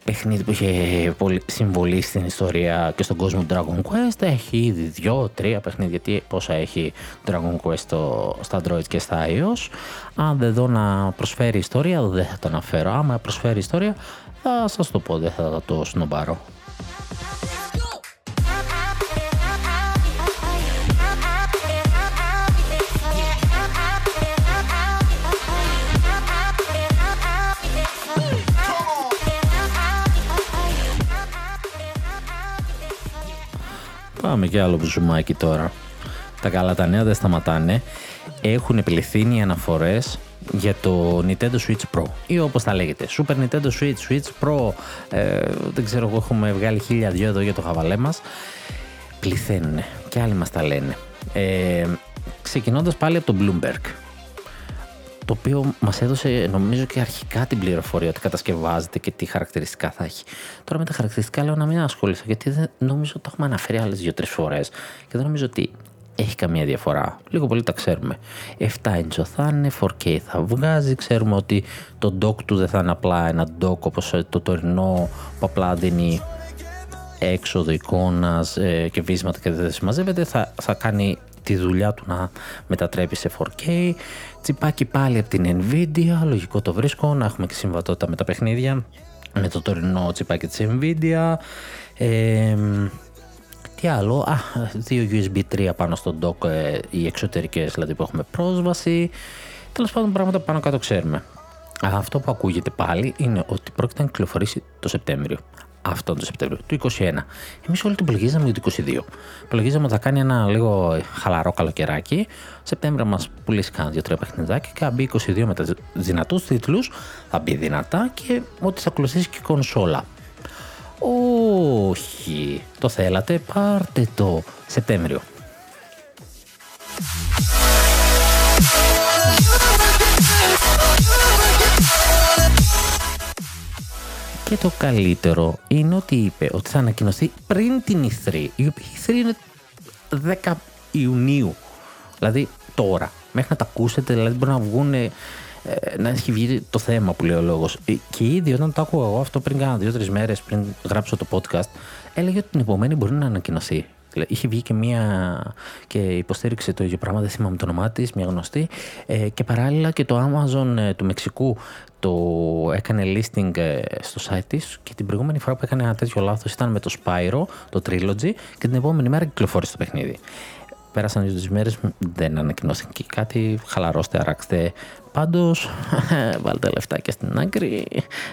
[SPEAKER 1] παιχνίδι που είχε πολύ συμβολή στην ιστορία και στον κόσμο Dragon Quest. Έχει ήδη δυο, τρία παιχνίδια γιατί πόσα έχει Dragon Quest στο, στα Android και στα iOS. Αν δεν δω να προσφέρει ιστορία δεν θα το αναφέρω. Άμα προσφέρει ιστορία θα σας το πω, δεν θα το σνομπάρω. Πάμε και άλλο ζουμάκι τώρα. Τα καλά τα νέα δεν σταματάνε. Έχουν επιληθύνει οι αναφορές για το Nintendo Switch Pro ή όπως τα λέγεται Super Nintendo Switch, Switch Pro ε, δεν ξέρω εγώ έχουμε βγάλει χίλια δυο εδώ για το χαβαλέ μας πληθαίνουν και άλλοι μας τα λένε ε, ξεκινώντας πάλι από το Bloomberg το οποίο μας έδωσε νομίζω και αρχικά την πληροφορία ότι κατασκευάζεται και τι χαρακτηριστικά θα έχει. Τώρα με τα χαρακτηριστικά λέω να μην ασχοληθώ γιατί δεν νομίζω ότι το έχουμε αναφέρει άλλες δύο-τρεις φορές και δεν νομίζω ότι έχει καμία διαφορά. Λίγο πολύ τα ξέρουμε. 7 inch θα είναι, 4K θα βγάζει. Ξέρουμε ότι το dock του δεν θα είναι απλά ένα dock όπως το τωρινό που απλά δίνει έξοδο εικόνας ε, και βίσματα και δεν συμμαζεύεται. Θα, θα κάνει τη δουλειά του να μετατρέπει σε 4K. Τσιπάκι πάλι από την Nvidia, λογικό το βρίσκω, να έχουμε και συμβατότητα με τα παιχνίδια. Με το τωρινό τσιπάκι της Nvidia. Ε, τι άλλο, α, δύο USB 3 πάνω στο dock, ε, οι εξωτερικές δηλαδή που έχουμε πρόσβαση. Τέλος πάντων πράγματα που πάνω κάτω ξέρουμε. Αυτό που ακούγεται πάλι είναι ότι πρόκειται να κυκλοφορήσει το Σεπτέμβριο αυτόν τον Σεπτέμβριο του 2021. Εμείς όλοι το υπολογίζαμε για το 2022. Υπολογίζαμε ότι θα κάνει ένα λίγο χαλαρό καλοκαιράκι. Σεπτέμβριο μας πουλήσει κάνα δύο-τρία παιχνιδάκια και θα μπει 22 με του δυνατούς τίτλους. Θα μπει δυνατά και ότι θα ακολουθήσει και κονσόλα. Όχι, το θέλατε, πάρτε το Σεπτέμβριο. Και το καλύτερο είναι ότι είπε ότι θα ανακοινωθεί πριν την E3. Η E3 είναι 10 Ιουνίου. Δηλαδή τώρα. Μέχρι να τα ακούσετε, δηλαδή μπορεί να βγουν. Ε, να έχει βγει το θέμα που λέει ο λόγος. Ε, και ήδη όταν το άκουγα εγώ αυτό πριν κάνα δύο-τρεις μέρες πριν γράψω το podcast, έλεγε ότι την επόμενη μπορεί να ανακοινωθεί. Είχε βγει και μία και υποστήριξε το ίδιο πράγμα, δεν θυμάμαι το όνομά της, μια γνωστή. Ε, και παράλληλα και το Amazon ε, του Μεξικού το έκανε listing ε, στο site της και την προηγούμενη φορά που έκανε ένα τέτοιο λάθος ήταν με το Spyro, το Trilogy και την επόμενη μέρα κυκλοφόρησε το παιχνίδι. Πέρασαν δύο μέρες, δεν ανακοινώθηκε κάτι. Χαλαρώστε, αράξτε. Πάντως, βάλτε λεφτά και στην άκρη.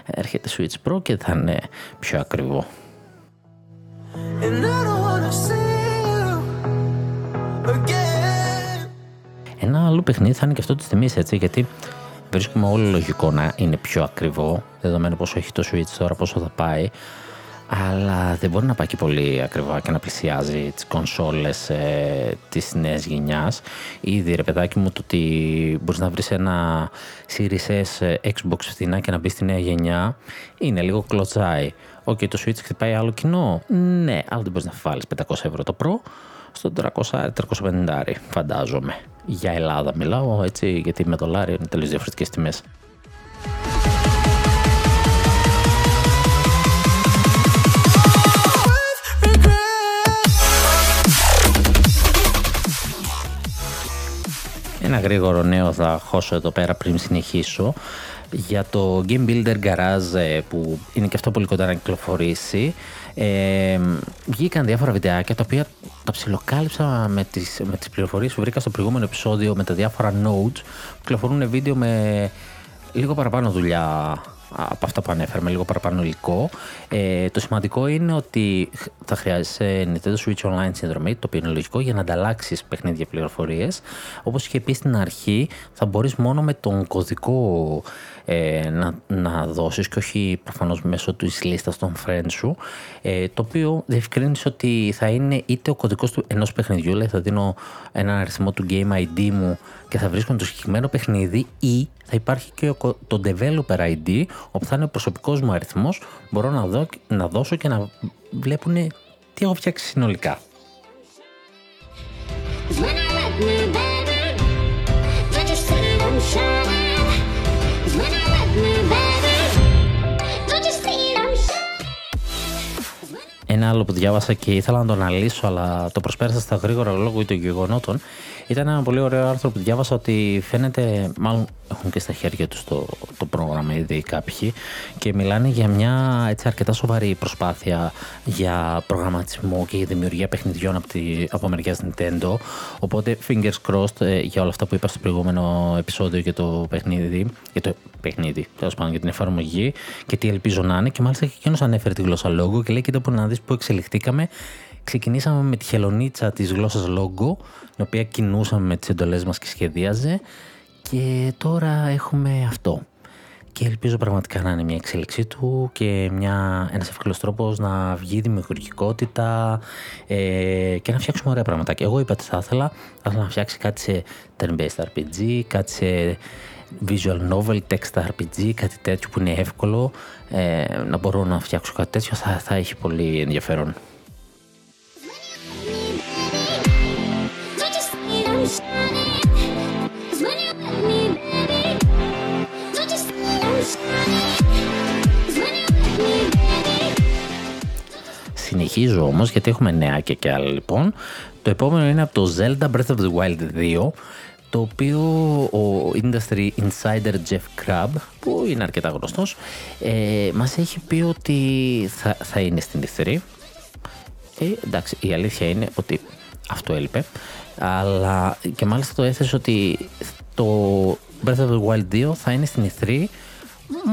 [SPEAKER 1] Έρχεται Switch Pro και θα είναι πιο ακριβό. Ένα άλλο παιχνίδι θα είναι και αυτό της τιμής έτσι, γιατί βρίσκουμε όλο λογικό να είναι πιο ακριβό, δεδομένου πόσο έχει το Switch τώρα, πόσο θα πάει. Αλλά δεν μπορεί να πάει και πολύ ακριβά και να πλησιάζει τις κονσόλες ε, της νέας γενιάς. Ήδη ρε παιδάκι μου το ότι μπορείς να βρεις ένα Series S ε, Xbox φθηνά και να μπεις στη νέα γενιά είναι λίγο κλωτσάει. OK, okay, το Switch χτυπάει άλλο κοινό. Ναι, αλλά δεν μπορείς να βάλεις 500 ευρώ το Pro στο 300-350 φαντάζομαι. Για Ελλάδα μιλάω έτσι, γιατί με δολάρια είναι τελείως διαφορετικές τιμές. Ένα γρήγορο νέο θα χώσω εδώ πέρα πριν συνεχίσω για το Game Builder Garage ε, που είναι και αυτό πολύ κοντά να κυκλοφορήσει ε, βγήκαν διάφορα βιντεάκια τα οποία τα ψιλοκάλυψα με τις, με τις πληροφορίες που βρήκα στο προηγούμενο επεισόδιο με τα διάφορα notes. Που κυκλοφορούν βίντεο με λίγο παραπάνω δουλειά από αυτά που ανέφεραμε, λίγο παραπάνω υλικό. Ε, το σημαντικό είναι ότι θα χρειάζεσαι Nintendo Switch Online συνδρομή, το οποίο είναι λογικό, για να ανταλλάξεις παιχνίδια πληροφορίες. Όπως είχε πει στην αρχή, θα μπορείς μόνο με τον κωδικό ε, να, να δώσεις και όχι προφανώς μέσω της λίστας των friends σου ε, το οποίο διευκρίνησε ότι θα είναι είτε ο κωδικός του ενός παιχνιδιού δηλαδή θα δίνω ένα αριθμό του Game ID μου και θα βρίσκω το συγκεκριμένο παιχνίδι ή θα υπάρχει και το Developer ID όπου θα είναι ο προσωπικός μου αριθμός μπορώ να, δω, να δώσω και να βλέπουν τι έχω φτιάξει συνολικά. Ένα άλλο που διάβασα και ήθελα να το αναλύσω, αλλά το προσπέρασα στα γρήγορα λόγω των γεγονότων. Ήταν ένα πολύ ωραίο άρθρο που διάβασα ότι φαίνεται, μάλλον έχουν και στα χέρια τους το, το πρόγραμμα ήδη κάποιοι και μιλάνε για μια έτσι αρκετά σοβαρή προσπάθεια για προγραμματισμό και για δημιουργία παιχνιδιών από, τη, από μεριά Nintendo. Οπότε fingers crossed ε, για όλα αυτά που είπα στο προηγούμενο επεισόδιο για το παιχνίδι, για το παιχνίδι, τέλος πάντων για την εφαρμογή και τι ελπίζω να είναι. Και μάλιστα και εκείνος ανέφερε τη γλώσσα λόγου και λέει: Κοίτα που να δεις που εξελιχθήκαμε ξεκινήσαμε με τη χελονίτσα της γλώσσας Logo, την οποία κινούσαμε με τις εντολές μας και σχεδίαζε και τώρα έχουμε αυτό. Και ελπίζω πραγματικά να είναι μια εξέλιξή του και μια, ένας εύκολος τρόπος να βγει δημιουργικότητα ε, και να φτιάξουμε ωραία πράγματα. Και εγώ είπα τι θα ήθελα, θα ήθελα να φτιάξει κάτι σε turn-based RPG, κάτι σε visual novel, text RPG, κάτι τέτοιο που είναι εύκολο, ε, να μπορώ να φτιάξω κάτι τέτοιο θα, θα έχει πολύ ενδιαφέρον. Συνεχίζω όμως γιατί έχουμε νέα και και άλλα λοιπόν. Το επόμενο είναι από το Zelda Breath of the Wild 2 το οποίο ο Industry Insider Jeff Crabb, που είναι αρκετά γνωστός, ε, μας έχει πει ότι θα, θα είναι στην E3. Ε, εντάξει, η αλήθεια είναι ότι αυτό έλειπε, αλλά και μάλιστα το έθεσε ότι το Breath of the Wild 2 θα είναι στην E3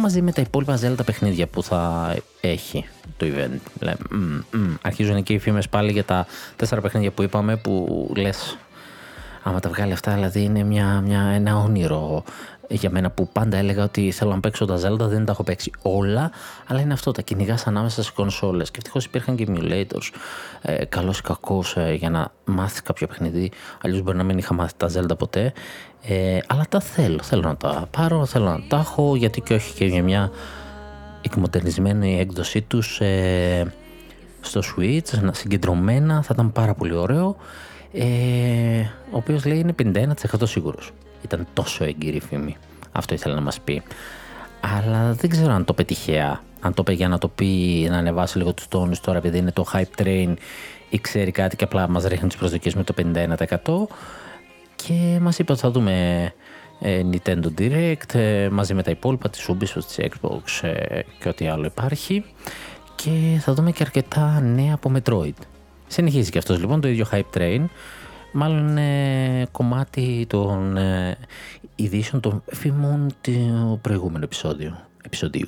[SPEAKER 1] μαζί με τα υπόλοιπα Zelda παιχνίδια που θα έχει το event. Λέμε, mm, mm. Αρχίζουν και οι φήμες πάλι για τα τέσσερα παιχνίδια που είπαμε που λες άμα τα βγάλει αυτά, δηλαδή είναι μια, μια, ένα όνειρο για μένα που πάντα έλεγα ότι θέλω να παίξω τα Zelda, δεν τα έχω παίξει όλα, αλλά είναι αυτό, τα κυνηγάς ανάμεσα στι κονσόλες. Και ευτυχώς υπήρχαν και emulators, ε, καλός ή κακός, ε, για να μάθεις κάποιο παιχνίδι. Αλλιώς μπορεί να μην είχα μάθει τα Zelda ποτέ. Ε, αλλά τα θέλω, θέλω να τα πάρω, θέλω να τα έχω, γιατί και όχι και για μια εκμοντερνισμένη έκδοσή τους ε, στο Switch, συγκεντρωμένα, θα ήταν πάρα πολύ ωραίο ε, ο οποίος λέει είναι 51% σίγουρος. Ήταν τόσο έγκυρη φήμη. Αυτό ήθελα να μας πει. Αλλά δεν ξέρω αν το πετυχαία. Αν το είπε για να το πει, να ανεβάσει λίγο τους τόνους τώρα επειδή είναι το hype train ή ξέρει κάτι και απλά μας ρίχνει τις προσδοκίες με το 51% και μας είπε ότι θα δούμε ε, Nintendo Direct ε, μαζί με τα υπόλοιπα της Ubisoft, της Xbox ε, και ό,τι άλλο υπάρχει και θα δούμε και αρκετά νέα από Metroid. Συνεχίζει και αυτός λοιπόν το ίδιο hype train μάλλον είναι κομμάτι των ε, ειδήσεων των φήμων του προηγούμενου επεισόδιου. επεισοδίου.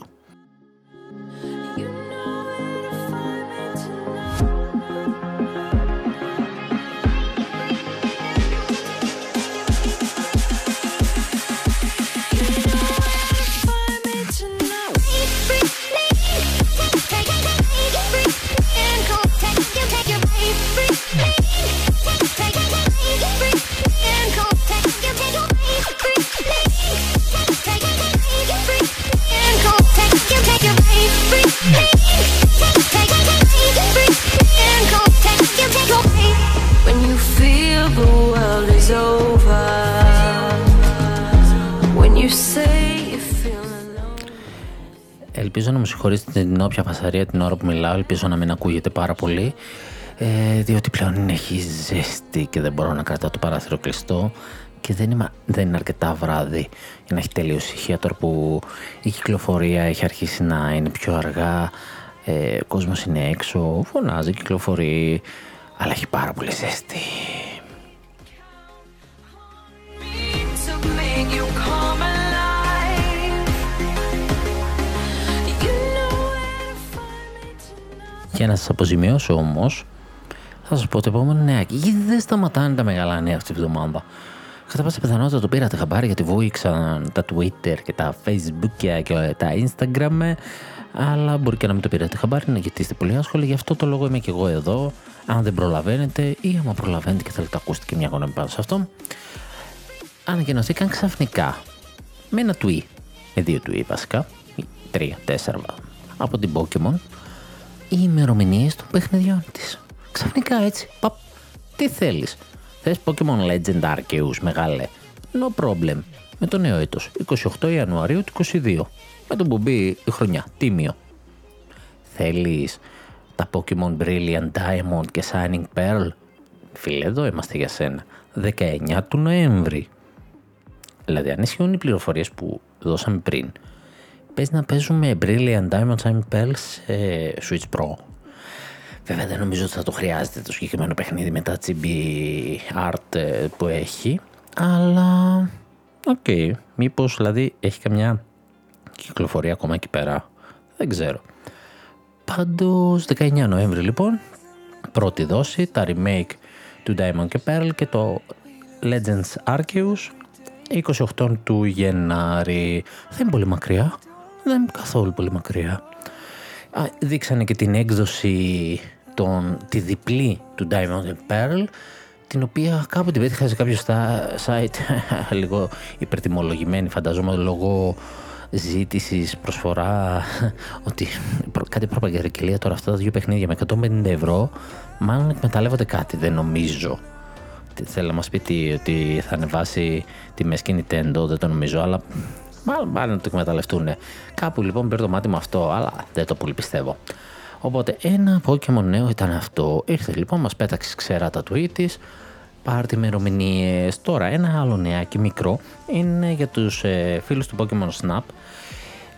[SPEAKER 1] Συγχωρήσετε την όποια φασαρία την ώρα που μιλάω, ελπίζω να μην ακούγεται πάρα πολύ. Ε, διότι πλέον έχει ζέστη και δεν μπορώ να κρατάω το παράθυρο κλειστό και δεν, είμαι, δεν είναι αρκετά βράδυ για να έχει τελείωση ησυχία τώρα που η κυκλοφορία έχει αρχίσει να είναι πιο αργά ε, ο κόσμος είναι έξω, φωνάζει, κυκλοφορεί αλλά έχει πάρα πολύ ζέστη Για να σας αποζημιώσω όμως, θα σας πω το επόμενο νεάκι. Γιατί δεν σταματάνε τα μεγάλα νέα αυτή τη βδομάδα. Κατά πάσα πιθανότητα το πήρατε χαμπάρι γιατί βούηξαν τα Twitter και τα Facebook και τα Instagram. Αλλά μπορεί και να μην το πήρατε χαμπάρι, γιατί είστε πολύ άσχολοι. Γι' αυτό το λόγο είμαι και εγώ εδώ. Αν δεν προλαβαίνετε ή άμα προλαβαίνετε και θέλετε να ακούσετε και μια γνώμη πάνω σε αυτό. Ανακοινωθήκαν ξαφνικά με ένα tweet. Με δύο tweet βασικά. Τρία, τέσσερα από την Pokemon οι ημερομηνίες των παιχνιδιών της. Ξαφνικά έτσι. Παπ, τι θέλεις. Θες Pokemon Legend Arceus, μεγάλε; No problem. Με το νέο έτος, 28 Ιανουαρίου του 22. Με τον που μπει η χρονιά, τίμιο. Θέλεις τα Pokemon Brilliant Diamond και Shining Pearl; Φίλε, εδώ είμαστε για σένα. 19 του Νοέμβρη. Δηλαδή, αν ισχύουν οι πληροφορίες που δώσαμε πριν, παίζει να παίζουμε Brilliant Diamond, Shining Pearl σε Switch Pro. Βέβαια δεν νομίζω ότι θα το χρειάζεται το συγκεκριμένο παιχνίδι με τα chibi art ε, που έχει. Αλλά, OK, okay. μήπως δηλαδή έχει καμιά κυκλοφορία ακόμα εκεί πέρα. Δεν ξέρω. Πάντως 19 Νοέμβρη λοιπόν πρώτη δόση, τα remake του Diamond και Pearl και το Legends Arceus 28 του Γενάρη. Δεν είναι πολύ μακριά. Δεν είναι καθόλου πολύ μακριά. δείξανε και την έκδοση τον, τη διπλή του Diamond and Pearl την οποία κάπου την πέτυχα σε κάποιο site. Λίγο υπερτιμολογημένη φανταζόμαι λόγω ζήτησης, προσφορά ότι κάτι προπαγγελία τώρα αυτά τα δύο παιχνίδια με 150 ευρώ μάλλον εκμεταλλεύονται κάτι δεν νομίζω. Θέλω να μας πει τι, ότι θα ανεβάσει τη μεσκή Nintendo, δεν το νομίζω, αλλά μάλλον, μάλλον το εκμεταλλευτούν. Κάπου λοιπόν πήρε το μάτι με αυτό, αλλά δεν το πολύ πιστεύω. Οπότε ένα Pokemon νέο ήταν αυτό. Ήρθε λοιπόν, μας πέταξε ξέρα τα tweet της. Πάρτι ημερομηνίες. Τώρα ένα άλλο νεάκι μικρό είναι για τους ε, φίλους του Pokemon Snap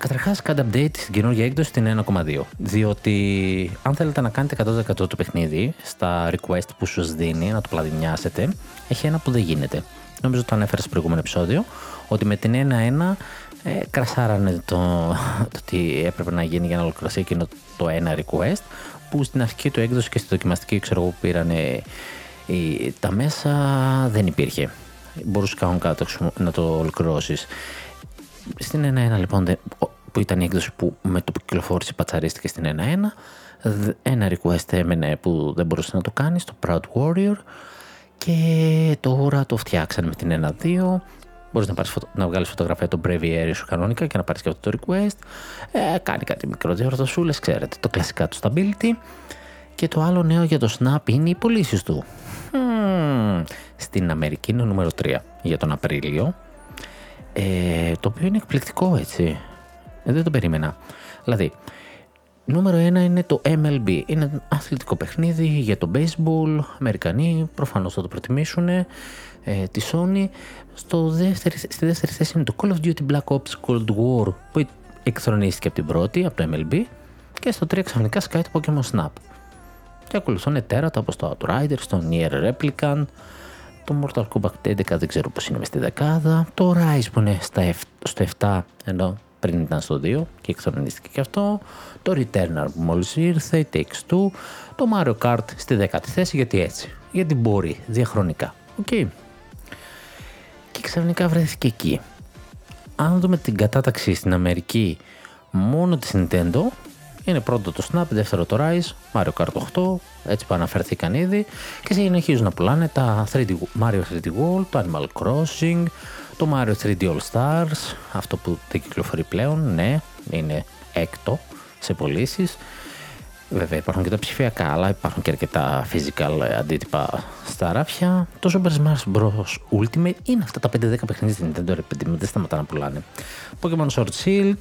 [SPEAKER 1] Καταρχάς, κάντε update στην καινούργια έκδοση στην 1.2. Διότι αν θέλετε να κάνετε 100% το παιχνίδι στα request που σου δίνει, να το πλαδινιάσετε, έχει ένα που δεν γίνεται. Νομίζω το ανέφερα στο προηγούμενο επεισόδιο, ότι με την 1.1 ε, κρασάρανε το, το τι έπρεπε να γίνει για να ολοκληρωθεί εκείνο το ένα request, που στην αρχική του έκδοση και στη δοκιμαστική, ξέρω εγώ, που πήραν τα μέσα, δεν υπήρχε. Μπορούσες καν κάτω να το ολοκληρώσεις. Στην 1-1 λοιπόν που ήταν η έκδοση που με το που κυκλοφόρησε πατσαρίστηκε στην 1-1 ένα request έμενε που δεν μπορούσες να το κάνεις στο Proud Warrior και τώρα το φτιάξανε με την 1-2 Μπορείς να, πάρεις, να βγάλεις φωτογραφία το Breviary σου κανονικά και να πάρεις και αυτό το request. Ε, κάνει κάτι μικρό διορθωσούλες, ξέρετε, το κλασικά του stability. Και το άλλο νέο για το Snap είναι οι πωλήσεις του. Στην Αμερική είναι νούμερο 3 για τον Απρίλιο. Ε, το οποίο είναι εκπληκτικό έτσι. Ε, δεν το περίμενα. Δηλαδή, νούμερο ένα είναι το MLB. Είναι ένα αθλητικό παιχνίδι για το baseball. Αμερικανοί προφανώς θα το προτιμήσουν. Ε, τη Sony. Στο δεύτερη, στη δεύτερη θέση είναι το Call of Duty Black Ops Cold War που εκθρονίστηκε από την πρώτη, από το MLB. Και στο 3 ξαφνικά σκάει το Pokemon Snap. Και ακολουθούν τέρατα όπως το Outriders, το Nier Replicant, το Mortal Kombat 11 δεν ξέρω πώς είναι μες στη δεκάδα. Το Rise που είναι στα στο 7 ενώ πριν ήταν στο 2 και εξορίστηκε και αυτό. Το Returnal που μόλις ήρθε, η Takes 2. Το Mario Kart στη δέκατη θέση γιατί έτσι. Γιατί μπορεί διαχρονικά. OK. Okay. Και ξαφνικά βρέθηκε εκεί. Αν δούμε την κατάταξη στην Αμερική μόνο της Nintendo είναι πρώτο το Snap, δεύτερο το Rise, Mario Kart 8, έτσι που αναφερθήκαν ήδη και συνεχίζουν να πουλάνε τα 3D, Mario 3D World, το Animal Crossing, το Mario 3D All Stars, αυτό που δεν κυκλοφορεί πλέον, ναι, είναι έκτο σε πωλήσεις. Βέβαια υπάρχουν και τα ψηφιακά, αλλά υπάρχουν και αρκετά physical αντίτυπα στα ράφια. Το Super Smash Bros. Ultimate είναι αυτά τα 5-10 παιχνίδια στην Nintendo, ρε παιδί δεν σταματά να πουλάνε. Pokemon Sword Shield,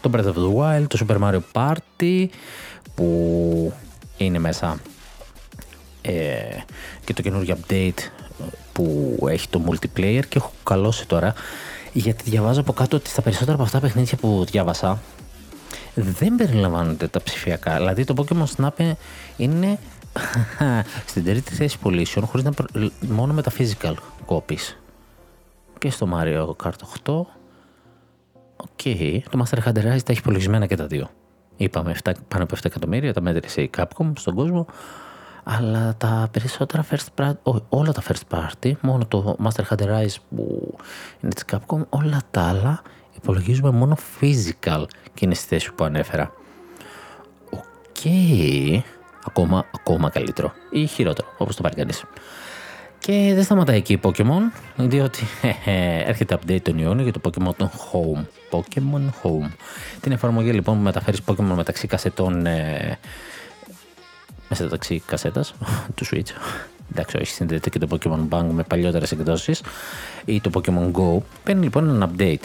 [SPEAKER 1] το Breath of the Wild, το Super Mario Party που είναι μέσα ε, και το καινούργιο update που έχει το multiplayer και έχω καλώσει τώρα γιατί διαβάζω από κάτω ότι στα περισσότερα από αυτά τα παιχνίδια που διάβασα δεν περιλαμβάνονται τα ψηφιακά. Δηλαδή το Pokemon Snap είναι στην τρίτη θέση πωλήσεων χωρίς να μόνο με τα physical copies. Και στο Mario Kart 8 OK. Okay. Το Monster Hunter Rise τα έχει υπολογισμένα και τα δύο. Είπαμε 7, πάνω από 7 εκατομμύρια, τα μέτρησε η Capcom στον κόσμο. Αλλά τα περισσότερα first party, όλα τα first party, μόνο το Monster Hunter Rise που είναι της Capcom, όλα τα άλλα υπολογίζουμε μόνο physical και είναι στη θέση που ανέφερα. OK. Okay. Ακόμα, ακόμα καλύτερο ή χειρότερο, όπως το πάρει κανείς. Και δεν σταματάει εκεί η Pokemon, διότι έρχεται update τον Ιούνιο για το Pokemon Home. Pokemon Home. Την εφαρμογή λοιπόν που μεταφέρεις Pokemon μεταξύ κασετών. Ε, μέσα μεταξύ κασέτας του Switch. Εντάξει, όχι, συνδέεται και το Pokemon Bank με παλιότερες εκδόσεις ή το Pokemon Go. Παίρνει λοιπόν ένα update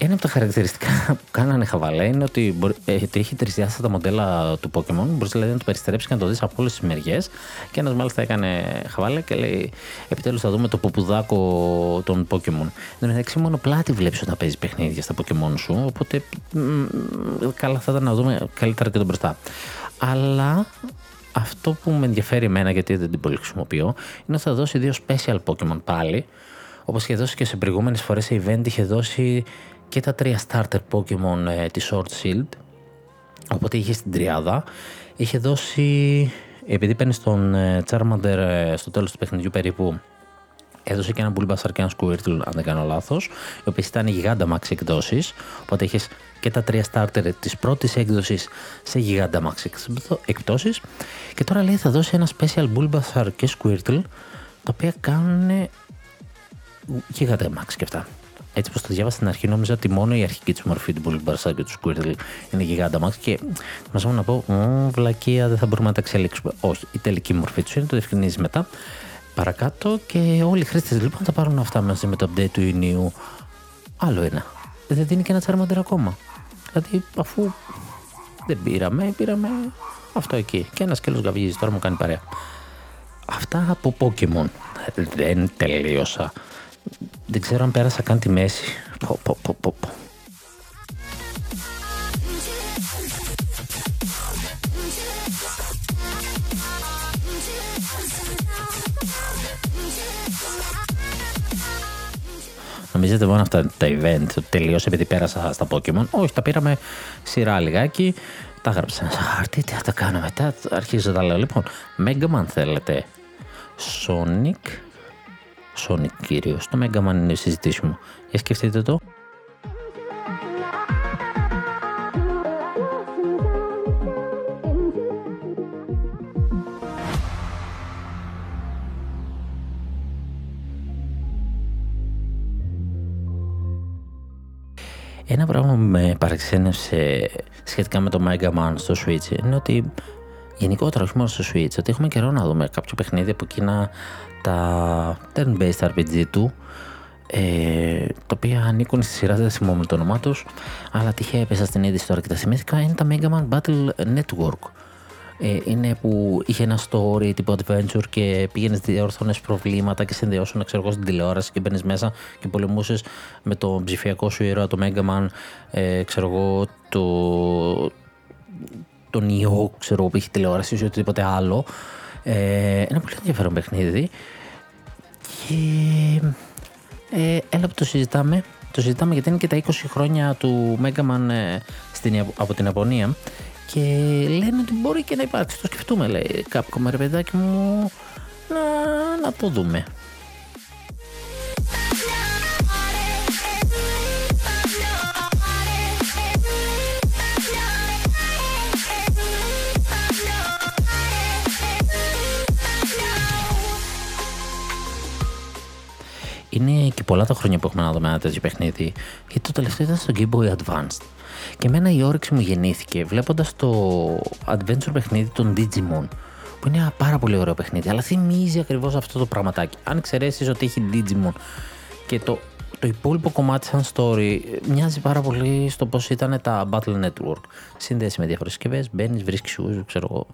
[SPEAKER 1] ένα από τα χαρακτηριστικά που κάνανε χαβαλέ είναι ότι, μπορεί, ε, ότι έχει τρισδιάστατα μοντέλα του Pokémon. Μπορείς δηλαδή να το περιστρέψεις και να το δεις από όλες τις μεριές. Και ένας μάλιστα έκανε χαβαλέ και λέει: Επιτέλους θα δούμε το ποπουδάκο των Pokémon. Εν μεταξύ, μόνο πλάτη βλέπεις όταν παίζεις παιχνίδια στα Pokémon σου. Οπότε καλά θα ήταν να δούμε καλύτερα και τον μπροστά. Αλλά αυτό που με ενδιαφέρει εμένα, γιατί δεν την πολύ χρησιμοποιώ, είναι ότι θα δώσει δύο special Pokémon πάλι. Όπως είχε δώσει και σε προηγούμενες φορές σε event, είχε δώσει και τα τρία starter Pokemon ε, της Sword Shield. Οπότε είχε στην τριάδα. Είχε δώσει επειδή παίρνει τον ε, Charmander ε, στο τέλος του παιχνιδιού περίπου έδωσε και ένα Bulbasaur και ένα Squirtle, αν δεν κάνω λάθος, οι οποίε ήταν Gigantamax εκδόσει. Οπότε είχες και τα τρία starter της πρώτης έκδοσης σε Gigantamax εκπτώσεις. Και τώρα λέει θα δώσει ένα special Bulbasaur και Squirtle, τα οποία κάνουν Gigantamax και αυτά. Έτσι όπω το διάβασα στην αρχή, νόμιζα ότι μόνο η αρχική τη μορφή του Bulbasaur και του Squirtle είναι Gigantamax και μαζεύω να πω, βλακεία, δεν θα μπορούμε να τα εξελίξουμε. Όχι, η τελική μορφή τους είναι, το διευκρινίζει μετά παρακάτω και όλοι οι χρήστες λοιπόν θα πάρουν αυτά μαζί με το update του Ιουνίου. Άλλο ένα. Δεν δίνει και ένα τσάρμαντερ ακόμα. Δηλαδή αφού δεν πήραμε, πήραμε αυτό εκεί. Και ένας σκέλος γαβγίζεις τώρα μου κάνει παρέα. Αυτά από Pokemon. Δεν τελείωσα. Δεν ξέρω αν πέρασα καν τη μέση. Πο, πο, πο, πο, Νομίζετε μόνο αυτά τα event τελείωσε επειδή πέρασα στα Pokemon. Όχι, τα πήραμε σειρά λιγάκι. Τα έγραψα σε χαρτί, τι θα τα κάνω μετά. Αρχίζω τα λέω. Λοιπόν, Mega Man θέλετε. Sonic. Sonic κυρίως. Το Mega Man είναι η συζητήση μου. Για σκεφτείτε το. Ένα πράγμα που με παραξένευσε σχετικά με το Mega Man στο Switch είναι ότι γενικότερα όχι μόνο στο Switch, ότι έχουμε καιρό να δούμε κάποιο παιχνίδι από εκείνα τα turn-based RPG του ε, τα οποία ανήκουν στη σειρά, δεν θυμόμαι το όνομά τους, αλλά τυχαία έπεσα στην είδηση τώρα και τα θυμήθηκα. Είναι τα Mega Man Battle Network ε, είναι που είχε ένα story τύπου adventure και πήγαινε διόρθωνε προβλήματα και συνδυώσουν ξέρω εγώ στην τηλεόραση και μπαίνεις μέσα και πολεμούσες με το ψηφιακό σου ήρωα, το Mega Man, ε, ξέρω εγώ, το, τον ιό, ξέρω εγώ, που είχε τηλεόραση ή οτιδήποτε άλλο. Ε, ένα πολύ ενδιαφέρον παιχνίδι. Και ε, έλα που το συζητάμε. Το συζητάμε γιατί είναι και τα 20 χρόνια του Mega Man ε, στην, από την Ιαπωνία και λένε ότι μπορεί και να υπάρξει. Το σκεφτούμε, λέει κάποιο ρε παιδάκι μου, να, να το δούμε. Είναι και πολλά τα χρόνια που έχουμε να δούμε ένα τέτοιο παιχνίδι, γιατί το τελευταίο ήταν στο Game Boy Advanced. Και εμένα η όρεξη μου γεννήθηκε βλέποντας το adventure παιχνίδι των Digimon. Που είναι ένα πάρα πολύ ωραίο παιχνίδι, αλλά θυμίζει ακριβώς αυτό το πραγματάκι. Αν εξαιρέσεις ότι έχει Digimon και το, το υπόλοιπο κομμάτι σαν story μοιάζει πάρα πολύ στο πώς ήταν τα Battle Network. Σύνδεση με διάφορες συσκευές, μπαίνεις, βρίσκεις σου, ξέρω εγώ.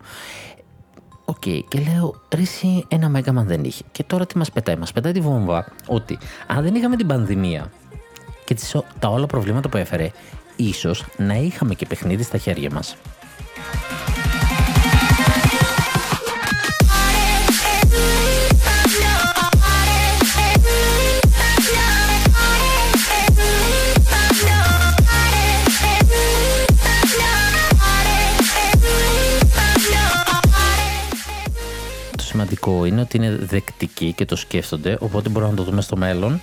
[SPEAKER 1] OK, okay, και λέω, ρίση ένα Mega Man δεν είχε. Και τώρα τι μας πετάει, μας πετάει τη βόμβα ότι αν δεν είχαμε την πανδημία και τις, τα όλα προβλήματα που έφερε, ίσως να είχαμε και παιχνίδι στα χέρια μας. Το σημαντικό είναι ότι είναι δεκτικοί και το σκέφτονται, οπότε μπορούμε να το δούμε στο μέλλον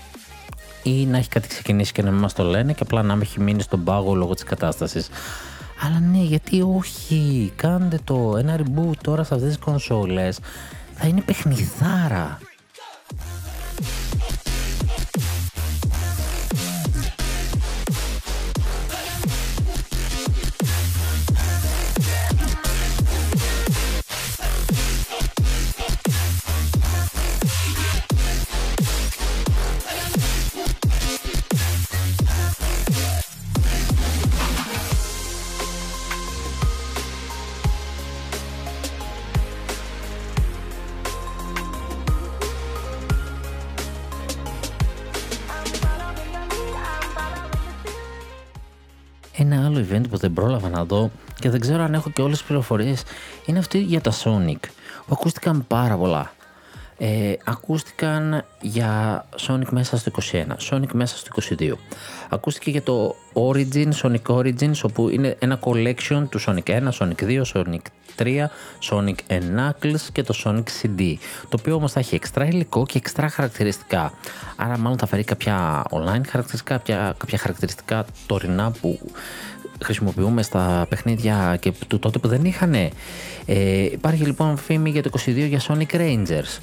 [SPEAKER 1] ή να έχει κάτι ξεκινήσει και να μην μας το λένε και απλά να μην έχει μείνει στον πάγο λόγω της κατάστασης. Αλλά ναι, γιατί όχι, κάντε το, ένα reboot τώρα σε αυτές τις κονσόλες θα είναι παιχνιδάρα. Δεν πρόλαβα να δω και δεν ξέρω αν έχω και όλες τις πληροφορίες είναι αυτή για τα Sonic που ακούστηκαν πάρα πολλά. ε, ακούστηκαν για Sonic μέσα στο 21, Sonic μέσα στο 22. Ακούστηκε για το Origin, Sonic Origins, όπου είναι ένα collection του Sonic 1, Sonic 2, Sonic 3, Sonic Knuckles και το Sonic CD. Το οποίο όμως θα έχει εξτρά υλικό και εξτρά χαρακτηριστικά. Άρα μάλλον θα φέρει κάποια online χαρακτηριστικά, κάποια, κάποια χαρακτηριστικά τωρινά που χρησιμοποιούμε στα παιχνίδια και του τότε που δεν είχαν. Ε, υπάρχει λοιπόν φήμη για το 22 για Sonic Rangers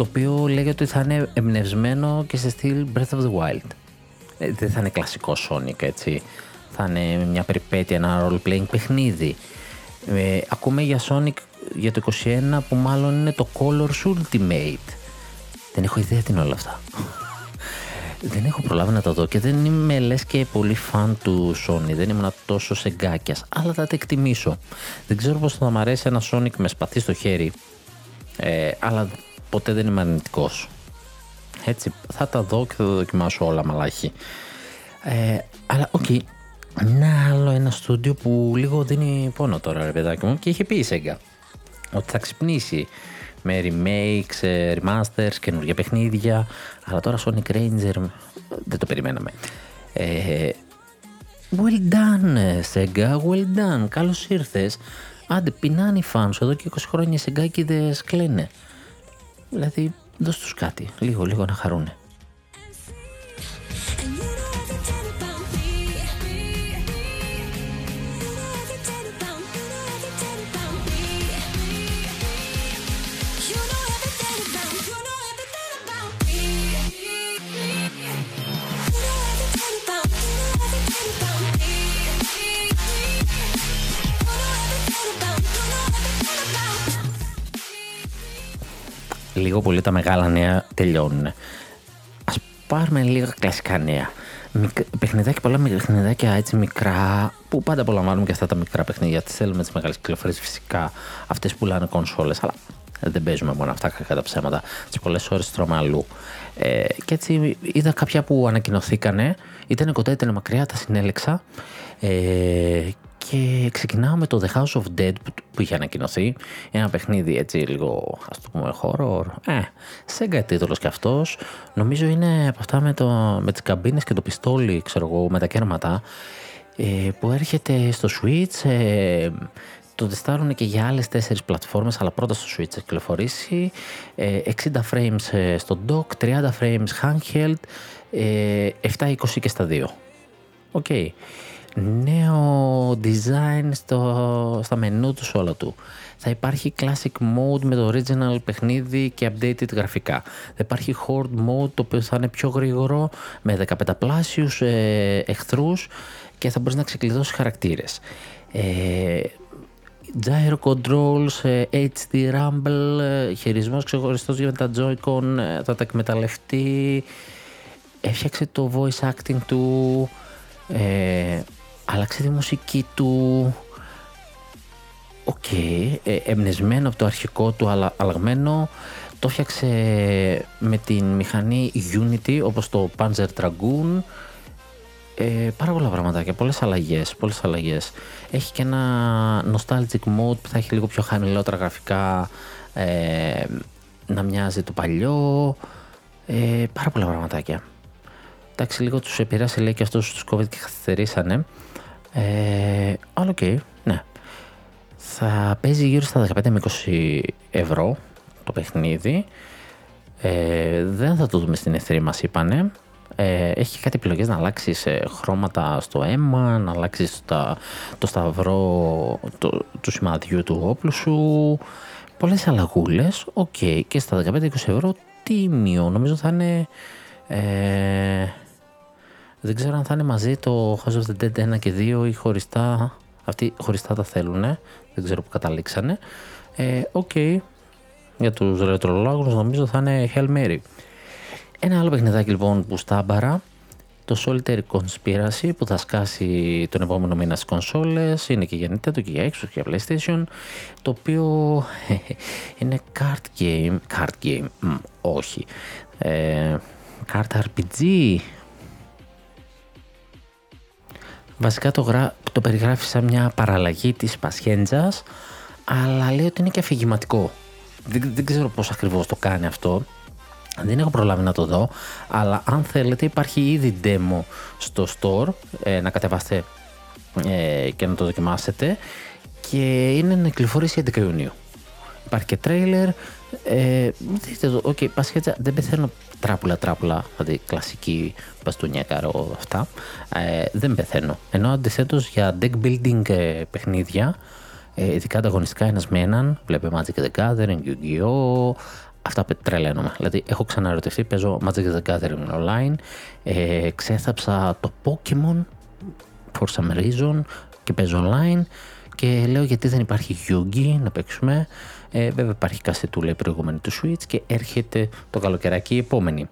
[SPEAKER 1] το οποίο λέγεται ότι θα είναι εμπνευσμένο και σε στυλ Breath of the Wild. Ε, δεν θα είναι κλασικό Sonic έτσι, θα είναι μια περιπέτεια, ένα role-playing παιχνίδι. Ε, ακούμε για Sonic για το 21 που μάλλον είναι το Colors Ultimate. Δεν έχω ιδέα τι είναι όλα αυτά. Δεν έχω προλάβει να τα δω και δεν είμαι λες και πολύ φαν του Sonic. Δεν ήμουν τόσο σεγκάκιας, αλλά θα τα εκτιμήσω. Δεν ξέρω πώς θα μου αρέσει ένα Sonic με σπαθί στο χέρι, ε, αλλά ποτέ δεν είμαι αρνητικός. Έτσι, θα τα δω και θα τα δοκιμάσω όλα μαλάχη. Ε, αλλά OK, okay. ένα άλλο ένα στούντιο που λίγο δίνει πόνο τώρα ρε παιδάκι μου και είχε πει η Sega ότι θα ξυπνήσει με remakes, ε, remasters, καινούργια παιχνίδια αλλά τώρα Sonic Ranger δεν το περιμέναμε. Ε, well done Sega, well done, καλώς ήρθες. Άντε πεινάνε οι fans εδώ και 20 χρόνια οι Sega κλαίνε. Δηλαδή, δώσ' τους κάτι, λίγο, λίγο να χαρούνε. Λίγο πολύ τα μεγάλα νέα τελειώνουν. Α πάρουμε λίγα κλασικά νέα. Παιχνιδάκια, πολλά παιχνιδάκια έτσι μικρά, που πάντα απολαμβάνουμε και αυτά τα μικρά παιχνίδια. Τι θέλουμε τις μεγάλες κυκλοφορίες φυσικά, αυτές που πουλάνε κονσόλες, αλλά δεν παίζουμε μόνο αυτά κατά τα ψέματα. Τις πολλές ώρες τρώμε αλλού. Ε, και έτσι είδα κάποια που ανακοινωθήκανε, ήταν κοντά, ήταν μακριά, τα συνέλεξα. Ε, και ξεκινάω με το The House of Dead που είχε ανακοινωθεί. Ένα παιχνίδι έτσι λίγο, ας το πούμε, horror. Ε, σέγγα τίτλος κι αυτός. Νομίζω είναι από αυτά με, το, με τις καμπίνες και το πιστόλι, ξέρω εγώ, με τα κέρματα. Ε, που έρχεται στο Switch. Ε, το τεστάρουν και για άλλες τέσσερις πλατφόρμες, αλλά πρώτα στο Switch έχει κυκλοφορήσει. Ε, 60 frames ε, στο dock, 30 frames handheld, ε, 720 και στα δύο. OK. Okay νέο design στο, στα μενού του όλα του. Θα υπάρχει classic mode με το original παιχνίδι και updated γραφικά. Θα υπάρχει horde mode το οποίο θα είναι πιο γρήγορο με 15πλάσιους ε, εχθρούς και θα μπορείς να ξεκλειδώσεις χαρακτήρες. Ε, gyro controls, ε, HD rumble, ε, χειρισμός ξεχωριστός για τα Joy-Con, ε, θα τα εκμεταλλευτεί. Έφτιαξε το voice acting του, ε, άλλαξε τη μουσική του. OK, okay, ε, εμπνεσμένο από το αρχικό του αλλά αλλαγμένο το 'φτιαξε με την μηχανή Unity όπως το Panzer Dragoon ε, πάρα πολλά πραγματάκια, πολλές αλλαγές, πολλές αλλαγές. Έχει και ένα nostalgic mode που θα έχει λίγο πιο χαμηλότερα γραφικά ε, να μοιάζει το παλιό ε, πάρα πολλά πραγματάκια. Εντάξει, λίγο τους επηρέασε λέει και αυτούς το COVID και καθυστερήσανε ε, αλλά OK, okay, ναι. Θα παίζει γύρω στα 15 με 20 ευρώ το παιχνίδι. Ε, δεν θα το δούμε στην E3 μας είπανε. Ε, έχει κάτι επιλογές να αλλάξει χρώματα στο αίμα, να αλλάξει το σταυρό το, του σημαδιού του όπλου σου. Πολλές αλλαγούλες, OK. Okay. Και στα 15-20 ευρώ τίμιο. Νομίζω θα είναι... Ε, δεν ξέρω αν θα είναι μαζί το House of the Dead 1 και 2 ή χωριστά. Αυτοί χωριστά τα θέλουν. Δεν ξέρω πού καταλήξανε. Ε, OK. okay. Για τους ρετρολόγους νομίζω θα είναι Hail Mary. Ένα άλλο παιχνιδάκι λοιπόν που στάμπαρα το Solitaire Conspiracy που θα σκάσει τον επόμενο μήνα στις κονσόλες είναι και για Nintendo και για Xbox και για PlayStation το οποίο είναι card game card game, όχι ε, card RPG Βασικά το, γρα... το περιγράφει σαν μια παραλλαγή της Πασχέντζας, αλλά λέει ότι είναι και αφηγηματικό. δεν, δεν ξέρω πώς ακριβώς το κάνει αυτό. Δεν έχω προλάβει να το δω, αλλά αν θέλετε υπάρχει ήδη demo στο store ε, να κατεβάσετε ε, και να το δοκιμάσετε και είναι να κυκλοφορήσει 11 Ιουνίου. Υπάρχει και τρέιλερ. Ε, δείτε το, okay, δεν πεθαίνω τράπουλα τράπουλα, δηλαδή κλασική μπαστούνια καρό αυτά. Ε, δεν πεθαίνω. Ενώ αντιθέτως για deck building ε, παιχνίδια, ε, ειδικά ανταγωνιστικά ένας με έναν, βλέπε Magic the Gathering, Yu-Gi-Oh! Αυτά τρελαίνομαι. Δηλαδή, έχω ξαναρωτηθεί, παίζω Magic the Gathering online, ε, ξέθαψα το Pokemon for some reason και παίζω online και λέω γιατί δεν υπάρχει Yugi να παίξουμε; Ε, βέβαια υπάρχει κασετούλα η προηγούμενη του Switch και έρχεται το καλοκαιράκι η επόμενη.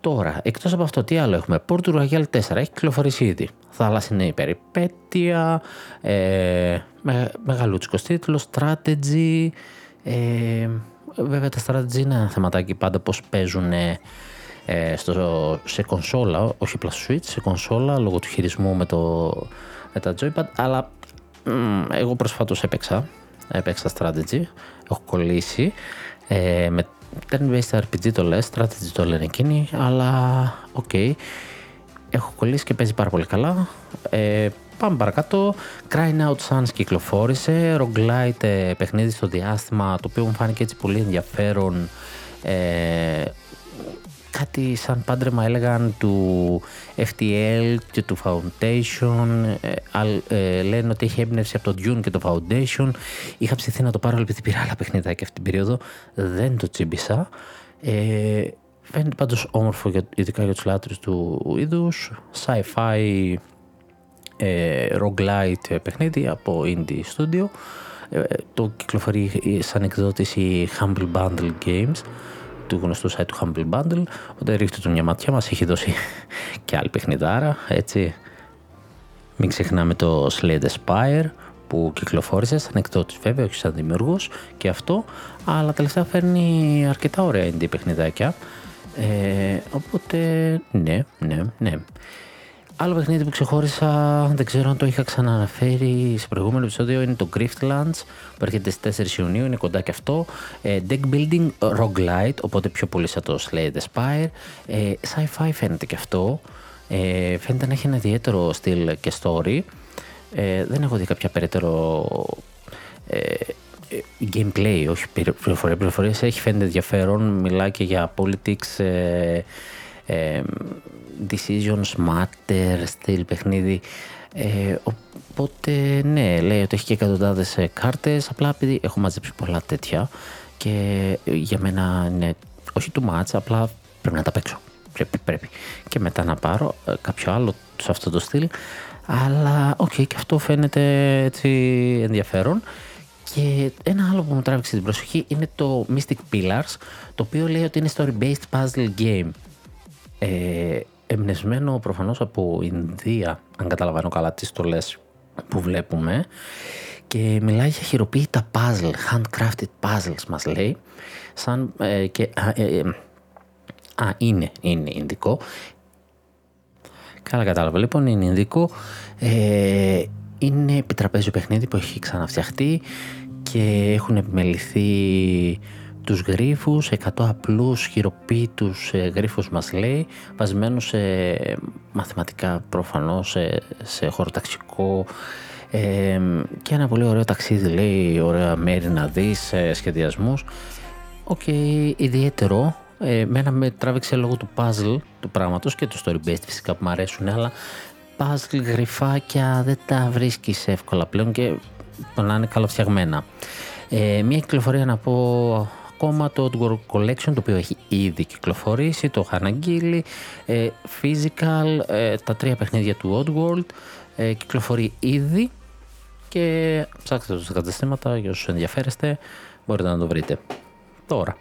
[SPEAKER 1] Τώρα, εκτός από αυτό, τι άλλο έχουμε; Port Royal 4 έχει κυκλοφορήσει ήδη. Θάλασσινη περιπέτεια, ε, με, μεγαλούτσικος τίτλος, strategy. Ε, βέβαια τα strategy είναι ένα θεματάκι πάντα πώς παίζουν ε, στο, σε κονσόλα, όχι απλά Switch, σε κονσόλα λόγω του χειρισμού με, το, με τα joypad, αλλά εγώ προσφάτως έπαιξα, έπαιξα strategy, έχω κολλήσει, ε, με turn-based RPG το λες, strategy το λένε εκείνοι, αλλά OK, okay. έχω κολλήσει και παίζει πάρα πολύ καλά. Ε, πάμε παρακάτω. Crying Suns κυκλοφόρησε, roguelite ε, παιχνίδι στο διάστημα, το οποίο μου φάνηκε έτσι πολύ ενδιαφέρον. Ε, κάτι σαν πάντρεμα έλεγαν του FTL και του Foundation ε, ε, λένε ότι έχει έμπνευση από το Dune και το Foundation. Είχα ψηθεί να το πάρω επειδή πήρα άλλα παιχνιδάκια αυτή την περίοδο δεν το τσίμπησα. Ε, φαίνεται πάντως όμορφο για, ειδικά για τους λάτρους του είδους. Sci-fi ε, roguelite παιχνίδι από indie studio. Ε, το κυκλοφορεί σαν εκδότηση Humble Bundle Games του γνωστού site του Humble Bundle. Οπότε ρίχτε του μια ματιά, μας έχει δώσει και άλλη παιχνιδάρα, έτσι. Μην ξεχνάμε το Slade Spire που κυκλοφόρησε σαν εκδότης βέβαια, όχι σαν δημιουργός και αυτό, αλλά τελευταία φέρνει αρκετά ωραία indie παιχνιδάκια. Ε, οπότε ναι, ναι, ναι. Άλλο παιχνίδι που ξεχώρισα, δεν ξέρω αν το είχα ξαναναφέρει σε προηγούμενο επεισόδιο, είναι το Griftlands που έρχεται στις 4 Ιουνίου, είναι κοντά και αυτό. Ε, deck building roguelite, οπότε πιο πολύ σαν το Slay the Spire. Ε, sci-fi φαίνεται και αυτό. Ε, φαίνεται να έχει ένα ιδιαίτερο στυλ και story. Ε, δεν έχω δει κάποια περαιτέρω ε, ε gameplay, όχι πληροφορία. Πληροφορίες έχει φαίνεται ενδιαφέρον, μιλάει και για politics, ε, ε, decisions matter, στυλ παιχνίδι. Ε, οπότε ναι, λέει ότι έχει και εκατοντάδες ε, κάρτες. Απλά επειδή έχω μαζέψει πολλά τέτοια και για μένα είναι όχι too much, απλά πρέπει να τα παίξω. Πρέπει, πρέπει. Και μετά να πάρω ε, κάποιο άλλο σε αυτό το στυλ. Αλλά OK, okay, και αυτό φαίνεται έτσι ενδιαφέρον. Και ένα άλλο που μου τράβηξε την προσοχή είναι το Mystic Pillars, το οποίο λέει ότι είναι story-based puzzle game. Ε, εμπνευσμένο προφανώς από Ινδία, αν καταλαβαίνω καλά τις στολές που βλέπουμε. Και μιλάει για χειροποίητα puzzle, handcrafted puzzles μας λέει. Σαν ε, και α, ε, ε, α, είναι, είναι Ινδικό. Καλά κατάλαβα. Λοιπόν είναι Ινδικό. Ε, είναι επιτραπέζιο παιχνίδι που έχει ξαναφτιαχτεί και έχουν επιμεληθεί τους γρίφους, 100 απλούς χειροποίητους ε, γρίφους μας λέει, βασισμένους σε μαθηματικά προφανώς, σε, σε χωροταξικό ε, και ένα πολύ ωραίο ταξίδι λέει, ωραία μέρη να δεις, ε, σχεδιασμούς. OK, okay, ιδιαίτερο, ε, μένα με τράβηξε λόγω του puzzle του πράγματος και του story based φυσικά που μου αρέσουν, αλλά puzzle γριφάκια δεν τα βρίσκεις εύκολα πλέον και να είναι καλοφτιαγμένα. Ε, μια κυκλοφορία να πω ακόμα το Outward Collection το οποίο έχει ήδη κυκλοφορήσει, το είχα αναγγείλει, ε, Physical, ε, τα τρία παιχνίδια του Oddworld ε, κυκλοφορεί ήδη και ψάξτε το στα καταστήματα για όσους ενδιαφέρεστε μπορείτε να το βρείτε. Τώρα,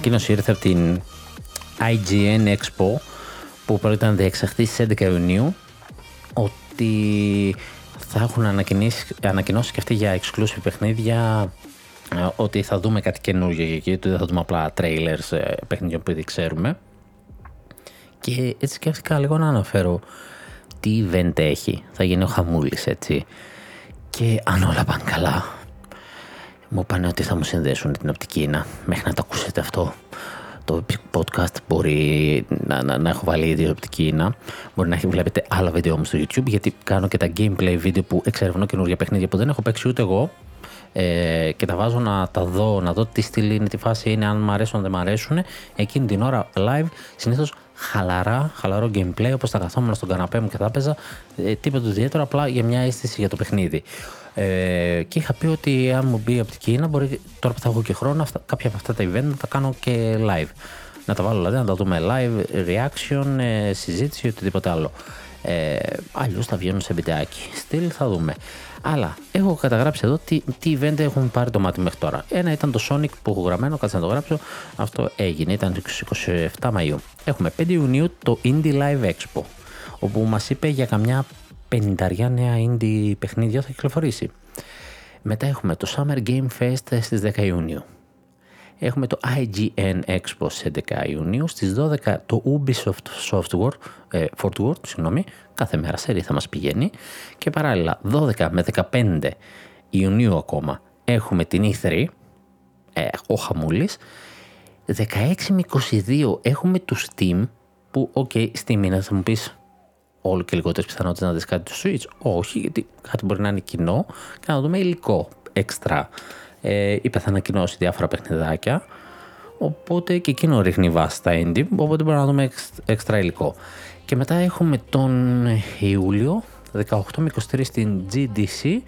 [SPEAKER 1] ανακοίνωση ήρθε από την IGN Expo που πρόκειται να διεξαχθεί στις 11 Ιουνίου ότι θα έχουν ανακοινώσεις και αυτοί για exclusive παιχνίδια ε, ότι θα δούμε κάτι καινούργιο εκεί, ότι δεν θα δούμε απλά trailers ε, παιχνιδιών που ήδη ξέρουμε. Και έτσι σκέφτηκα λίγο να αναφέρω τι event έχει. Θα γίνει ο χαμούλης έτσι. Και αν όλα πάνε καλά, μου είπαν ότι θα μου συνδέσουν την οπτική Μέχρι να το ακούσετε αυτό το podcast μπορεί να, να, να έχω βάλει ήδη οπτική Μπορεί να έχει βλέπετε άλλα βίντεο μου στο YouTube γιατί κάνω και τα gameplay βίντεο που εξερευνώ καινούργια παιχνίδια που δεν έχω παίξει ούτε εγώ. Ε, και τα βάζω να τα δω, να δω τι στυλ είναι, τι φάση είναι, αν μου αρέσουν, αν δεν μου αρέσουν. Εκείνη την ώρα live συνήθως χαλαρά, χαλαρό gameplay, όπως θα καθόμουν στον καναπέ μου και θα έπαιζα. Ε, τίποτα ιδιαίτερο, απλά για μια αίσθηση για το παιχνίδι. Ε, και είχα πει ότι αν μου μπει από την Κίνα, μπορεί τώρα που θα έχω και χρόνο, αυτά, κάποια από αυτά τα event να τα κάνω και live. Να τα βάλω δηλαδή, να τα δούμε live, reaction, ε, συζήτηση ή οτιδήποτε άλλο. Ε, Αλλιώς θα βγαίνουν σε βιντεάκι. Στυλ θα δούμε. Αλλά έχω καταγράψει εδώ τι, τι event έχουν πάρει το μάτι μέχρι τώρα. Ένα ήταν το Sonic που έχω γραμμένο, κάτσε να το γράψω. Αυτό έγινε, ήταν στις 27 Μαΐου. Έχουμε 5 Ιουνίου το Indie Live Expo, όπου μας είπε για καμιά πενηνταριά νέα indie παιχνίδια θα κυκλοφορήσει. Μετά έχουμε το Summer Game Fest στις 10 Ιουνίου. Έχουμε το IGN Expo στις 11 Ιουνίου. Στις 12 το Ubisoft Software, ε, Fort Worth, συγγνώμη, κάθε μέρα σε θα μας πηγαίνει. Και παράλληλα 12 με 15 Ιουνίου ακόμα έχουμε την E3, ε, ο Χαμούλης. 16 με 22 έχουμε του Steam, που OK, okay, Steam είναι, θα μου πεις όλο και λιγότερες πιθανότητες να δεις κάτι του Switch. Όχι, γιατί κάτι μπορεί να είναι κοινό και να δούμε υλικό έξτρα. Ε, είπε θα ανακοινώσει διάφορα παιχνιδάκια. Οπότε και εκείνο ρίχνει βάση στα indie, οπότε μπορούμε να δούμε έξτρα υλικό. Και μετά έχουμε τον Ιούλιο, 18 με 23 στην GDC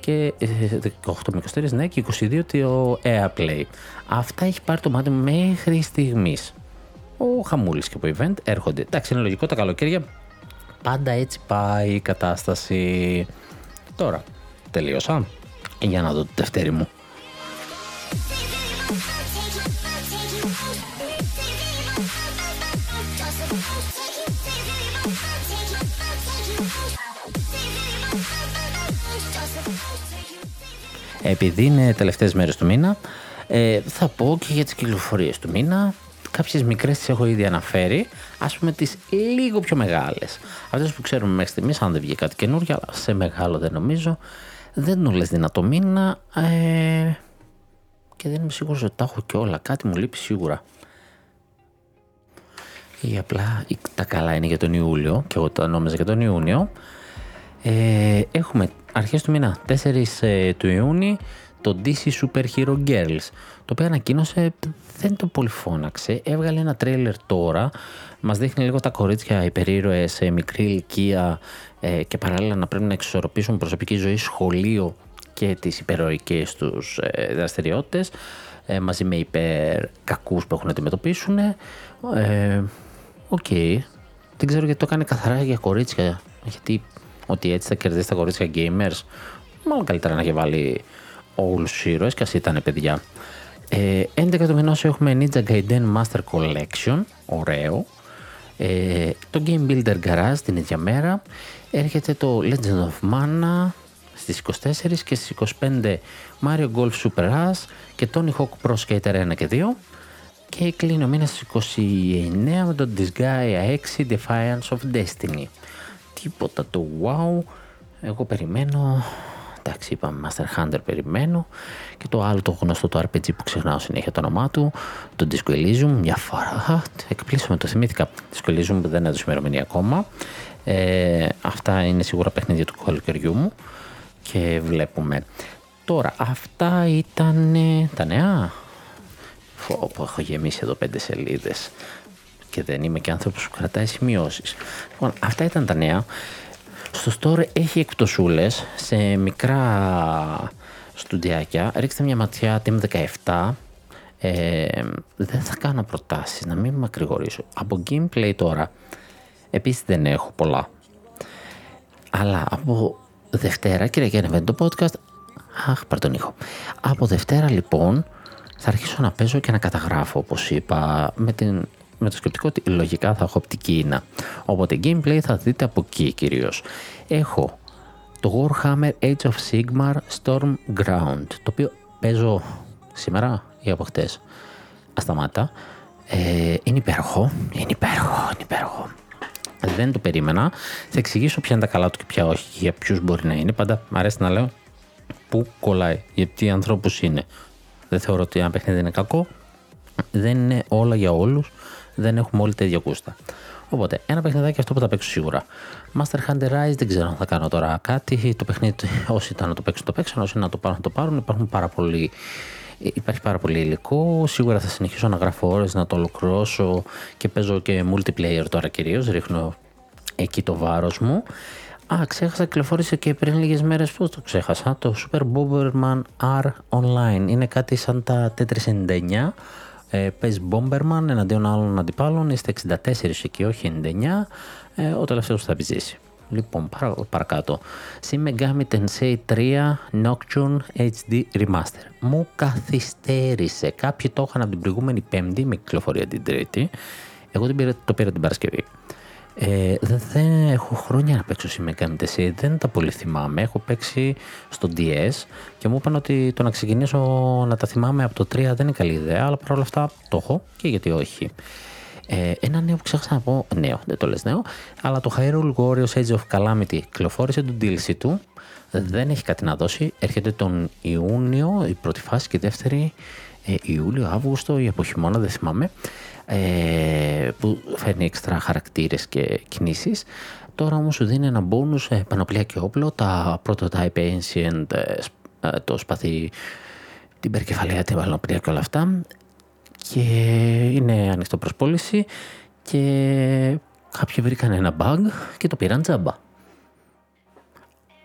[SPEAKER 1] και 18 ε, με 23 ναι και 22 το EA Play. Αυτά έχει πάρει το μάτι μέχρι στιγμής. Ο Χαμούλης και το event έρχονται. Εντάξει, είναι λογικό τα καλοκαίρια Πάντα έτσι πάει η κατάσταση. Τώρα, τελείωσα. Για να δω τη δεύτερη μου. Επειδή είναι τελευταίες μέρες του μήνα, ε, θα πω και για τις κυκλοφορίες του μήνα. Κάποιες μικρές τις έχω ήδη αναφέρει. Α πούμε τις λίγο πιο μεγάλες. Αυτές που ξέρουμε μέχρι στιγμής, αν δεν βγει κάτι καινούργιο, αλλά σε μεγάλο δεν νομίζω. Δεν είναι όλες δυνατό μήνα. Ε, και δεν είμαι σίγουρος ότι τα έχω και όλα. Κάτι μου λείπει σίγουρα. Ή απλά τα καλά είναι για τον Ιούλιο και εγώ τα νόμιζα για τον Ιούνιο. Ε, έχουμε αρχές του μήνα 4 ε, του Ιούνιου το DC Super Hero Girls το οποίο ανακοίνωσε δεν το πολύ φώναξε. Έβγαλε ένα τρέιλερ τώρα. Μας δείχνει λίγο τα κορίτσια υπερήρωες σε μικρή ηλικία ε, και παράλληλα να πρέπει να εξισορροπήσουν προσωπική ζωή, σχολείο και τις υπεροϊκές τους ε, δραστηριότητες ε, μαζί με υπερ κακούς που έχουν να αντιμετωπίσουν. Ε, OK. Okay. Δεν ξέρω γιατί το κάνει καθαρά για κορίτσια. Γιατί ότι έτσι θα κερδίσει τα κορίτσια gamers. Μάλλον καλύτερα να έχει βάλει όλους τους ήρωες και ας ήταν παιδιά. Ε, 11 του μηνός έχουμε Ninja Gaiden Master Collection, ωραίο. Ε, το Game Builder Garage την ίδια μέρα. Έρχεται το Legend of Mana στις 24 και στις 25 Mario Golf Super Rush και Tony Hawk Pro Skater 1 και 2. Και κλείνει ο μήνας στις 29 με το Disgaea 6 Defiance of Destiny. Τίποτα το wow. Εγώ περιμένω Εντάξει, είπαμε Master Hunter περιμένω. Και το άλλο το γνωστό το RPG που ξεχνάω συνέχεια το όνομά του, το Disco Elysium, μια φορά. Εκπλήσωμαι, το θυμήθηκα. Disco Elysium που δεν έδωσε ημερομηνία ακόμα. Ε, αυτά είναι σίγουρα παιχνίδια του καλοκαιριού μου και βλέπουμε. Τώρα, αυτά ήταν τα νέα. Φω, έχω γεμίσει εδώ πέντε σελίδες και δεν είμαι και άνθρωπος που κρατάει σημειώσεις. Λοιπόν, αυτά ήταν τα νέα. Στο store έχει εκπτωσούλες σε μικρά στουντιάκια. Ρίξτε μια ματιά Team 17. Ε, δεν θα κάνω προτάσεις, να μην μακρηγορήσω. Από gameplay τώρα, επίσης δεν έχω πολλά. Αλλά από Δευτέρα, κύριε και το podcast, αχ, πάρ' τον ήχο. Από Δευτέρα λοιπόν, θα αρχίσω να παίζω και να καταγράφω, όπως είπα, με, την, με το σκεπτικό ότι λογικά θα έχω οπτική ίνα. Οπότε gameplay θα δείτε από εκεί κυρίως. Έχω το Warhammer Age of Sigmar Storm Ground, το οποίο παίζω σήμερα ή από χτες. Ασταμάτα. Ε, είναι υπέροχο, είναι υπέροχο, είναι υπέροχο. Δεν το περίμενα. Θα εξηγήσω ποια είναι τα καλά του και ποια όχι, για ποιους μπορεί να είναι. Πάντα μου αρέσει να λέω πού κολλάει, γιατί ανθρώπους είναι. Δεν θεωρώ ότι ένα παιχνίδι είναι κακό. Δεν είναι όλα για όλους. Δεν έχουμε όλοι τέτοια κούστα. Οπότε, ένα παιχνιδάκι αυτό που θα παίξω σίγουρα. Master Hunter Rise δεν ξέρω αν θα κάνω τώρα κάτι. Το παιχνίδι, όσοι ήταν να το παίξουν, το παίξουν. Όσοι να το πάρουν, το πάρουν. Υπάρχουν πάρα πολλοί Υπάρχει πάρα πολύ υλικό. Σίγουρα θα συνεχίσω να γράφω ώρες, να το ολοκληρώσω και παίζω και multiplayer τώρα κυρίως. Ρίχνω εκεί το βάρος μου. Α, ξέχασα, κυκλοφόρησε και πριν λίγες μέρες. Πώς το ξέχασα, το Super Bomberman R Online. Είναι κάτι σαν τα T399. Ε, παίζει Bomberman εναντίον άλλων αντιπάλων. Είστε 64 εκεί, όχι 99. Ε, ο τελευταίος θα επιζήσει. Λοιπόν, παρα, παρακάτω. Shin Megami Tensei 3 Nocturne HD Remaster. Μου καθυστέρησε. Κάποιοι το είχαν από την προηγούμενη Πέμπτη με κυκλοφορία την Τρίτη. Εγώ την πήρα, το πήρα την Παρασκευή. Ε, δεν έχω χρόνια να παίξω Shin Megami Tensei, δεν τα πολύ θυμάμαι. Έχω παίξει στο DS και μου είπαν ότι το να ξεκινήσω να τα θυμάμαι από το 3 δεν είναι καλή ιδέα, αλλά παρόλα αυτά το έχω και γιατί όχι. Ε, ένα νέο που ξέχασα να πω, νέο, δεν το λες νέο, αλλά το Hyrule Warriors Age of Calamity κυκλοφόρησε τον DLC του, δεν έχει κάτι να δώσει, έρχεται τον Ιούνιο, η πρώτη φάση και η δεύτερη ε, Ιούλιο, Αύγουστο ή από χειμώνα, δεν θυμάμαι, ε, που φέρνει έξτρα χαρακτήρες και κινήσεις. Τώρα όμως σου δίνει ένα bonus ε, πανοπλία και όπλο, τα prototype ancient, ε, ε, το σπαθί, την περκεφαλαία, την πανοπλία και όλα αυτά και είναι ανοιχτό προς πώληση και κάποιοι βρήκαν ένα bug και το πήραν τζάμπα.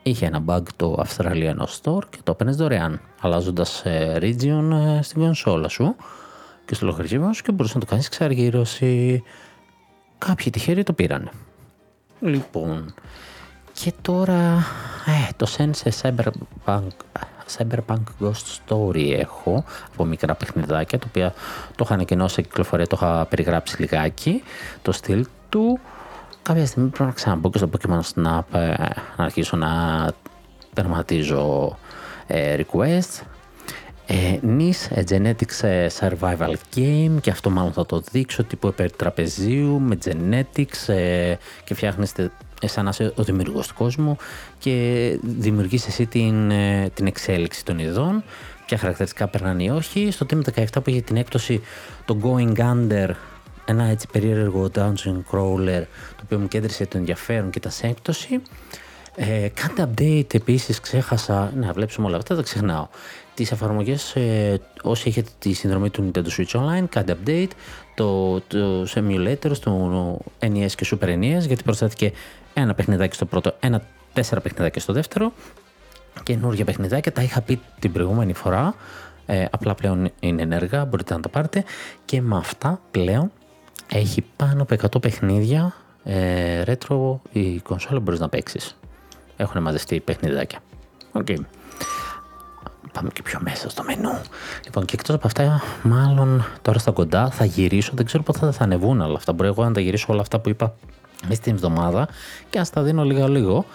[SPEAKER 1] Είχε ένα bug το Αυστραλιανό Store και το έπαιρνες δωρεάν, αλλάζοντας ε, region ε, στην κονσόλα σου και στο λογαριασμό σου και μπορούσες να το κάνεις εξαργύρωση. Κάποιοι τυχαίροι το πήραν. Λοιπόν, και τώρα ε, το Sense Cyberpunk Cyberpunk Ghost Story έχω από μικρά παιχνιδάκια, το οποίο το είχα ανακοινώσει σε κυκλοφορία, το είχα περιγράψει λιγάκι, το στυλ του. Κάποια στιγμή πρέπει να ξαναμπω και στο Pokemon Snap ε, να αρχίσω να τερματίζω ε, request. Ε, NIS, Genetics Survival Game και αυτό μάλλον θα το δείξω τύπου τραπεζίου με Genetics και φτιάχνεστε σαν να είσαι ο δημιουργός του κόσμου και δημιουργείς εσύ την, ε, την εξέλιξη των ειδών, ποια χαρακτηριστικά περνάνε ή όχι. Στο Team 17 που είχε την έκπτωση το Going Under, ένα έτσι περίεργο dungeon crawler, το οποίο μου κέντρισε το ενδιαφέρον και τα σε έκπτωση. Ε, κάντε update επίσης, ξέχασα. Να βλέψουμε όλα αυτά, τα ξεχνάω. Τις εφαρμογές, ε, όσοι έχετε τη συνδρομή του Nintendo Switch Online, κάντε update. Το, το emulators του NES και Super NES, γιατί προσθέθηκε ένα παιχνιδάκι στο πρώτο, ένα τέσσερα παιχνιδάκια στο δεύτερο. Καινούργια παιχνιδάκια, τα είχα πει την προηγούμενη φορά. Ε, απλά πλέον είναι ενεργά, μπορείτε να τα πάρετε. Και με αυτά πλέον έχει πάνω από 100 παιχνίδια ε, retro η κονσόλα μπορείς να παίξεις. Έχουν μαζευτεί παιχνιδάκια. Okay. Πάμε και πιο μέσα στο μενού. Λοιπόν, και εκτός από αυτά, μάλλον τώρα στα κοντά θα γυρίσω. Δεν ξέρω πότε θα, θα ανεβούν όλα αυτά. Μπορεί εγώ να τα γυρίσω όλα αυτά που είπα μέσα στην εβδομάδα και ας τα δίνω λίγο λίγο.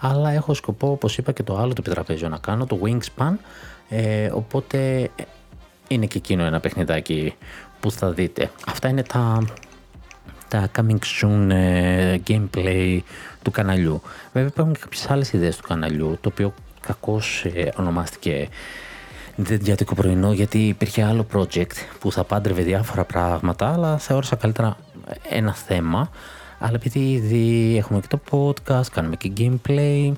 [SPEAKER 1] Αλλά έχω σκοπό, όπως είπα, και το άλλο το επιτραπέζιο να κάνω, το Wingspan. Ε, οπότε είναι και εκείνο ένα παιχνιδάκι που θα δείτε. Αυτά είναι τα, τα coming soon ε, gameplay του καναλιού. Βέβαια υπάρχουν και κάποιες άλλες ιδέες του καναλιού, το οποίο κακώς ε, ονομάστηκε Δεντιάτικο πρωινό γιατί υπήρχε άλλο project που θα πάντρευε διάφορα πράγματα αλλά θεώρησα καλύτερα ένα θέμα αλλά επειδή ήδη έχουμε και το podcast, κάνουμε και gameplay,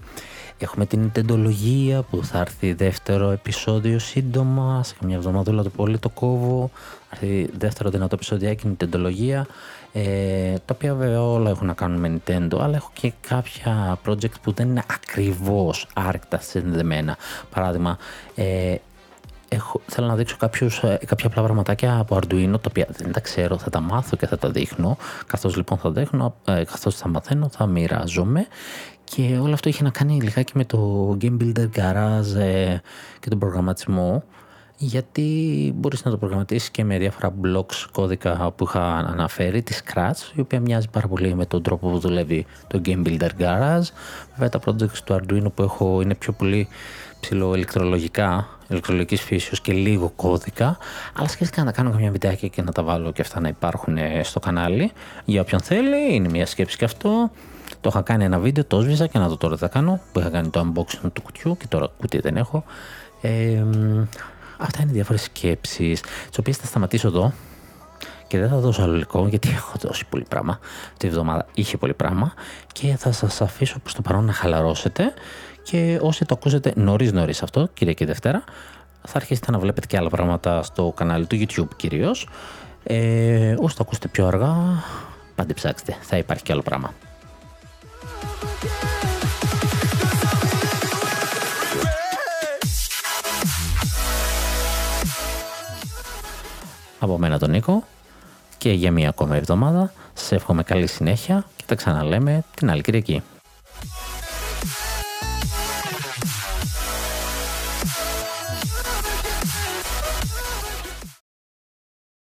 [SPEAKER 1] έχουμε την τεντολογία που θα έρθει δεύτερο επεισόδιο σύντομα, σε καμιά εβδομαδούλα το πολύ το κόβω, θα έρθει δεύτερο δυνατό επεισοδιάκι με τεντολογία, ε, τα οποία βέβαια όλα έχουν να κάνουν με Nintendo, αλλά έχω και κάποια project που δεν είναι ακριβώς άρκτα συνδεμένα. Παράδειγμα, ε, έχω, θέλω να δείξω κάποιους, ε, κάποια απλά πραγματάκια από Arduino τα οποία δεν τα ξέρω, θα τα μάθω και θα τα δείχνω. Καθώς λοιπόν θα δείχνω, ε, καθώς θα μαθαίνω, θα μοιράζομαι και όλο αυτό είχε να κάνει λιγάκι με το Game Builder Garage ε, και τον προγραμματισμό. γιατί μπορείς να το προγραμματίσεις και με διάφορα blocks κώδικα που είχα αναφέρει, τη Scratch, η οποία μοιάζει πάρα πολύ με τον τρόπο που δουλεύει το Game Builder Garage. Βέβαια τα projects του Arduino που έχω είναι πιο πολύ ψηλοελεκτρολογικά, ηλεκτρολογικής φύσεως και λίγο κώδικα, αλλά σκέφτηκα να κάνω καμιά βιντεάκια και να τα βάλω και αυτά να υπάρχουν στο κανάλι. Για όποιον θέλει, είναι μια σκέψη και αυτό. Το είχα κάνει ένα βίντεο, το σβήσα και να το τώρα θα κάνω, που είχα κάνει το unboxing του κουτιού και τώρα κουτί δεν έχω. Ε, αυτά είναι διάφορες σκέψεις, τις οποίες θα σταματήσω εδώ και δεν θα δώσω άλλο υλικό γιατί έχω δώσει πολύ πράγμα. Τη εβδομάδα είχε πολύ πράγμα και θα σας αφήσω προς το παρόν να χαλαρώσετε και όσοι το ακούσετε νωρίς νωρίς αυτό, Κυριακή και Δευτέρα, θα αρχίσετε να βλέπετε και άλλα πράγματα στο κανάλι του YouTube κυρίως. Ε, όσοι το ακούσετε πιο αργά, πάντε ψάξτε, θα υπάρχει και άλλο πράγμα. Από μένα τον Νίκο και για μία ακόμα εβδομάδα σε εύχομαι καλή συνέχεια και τα ξαναλέμε την άλλη Κυριακή.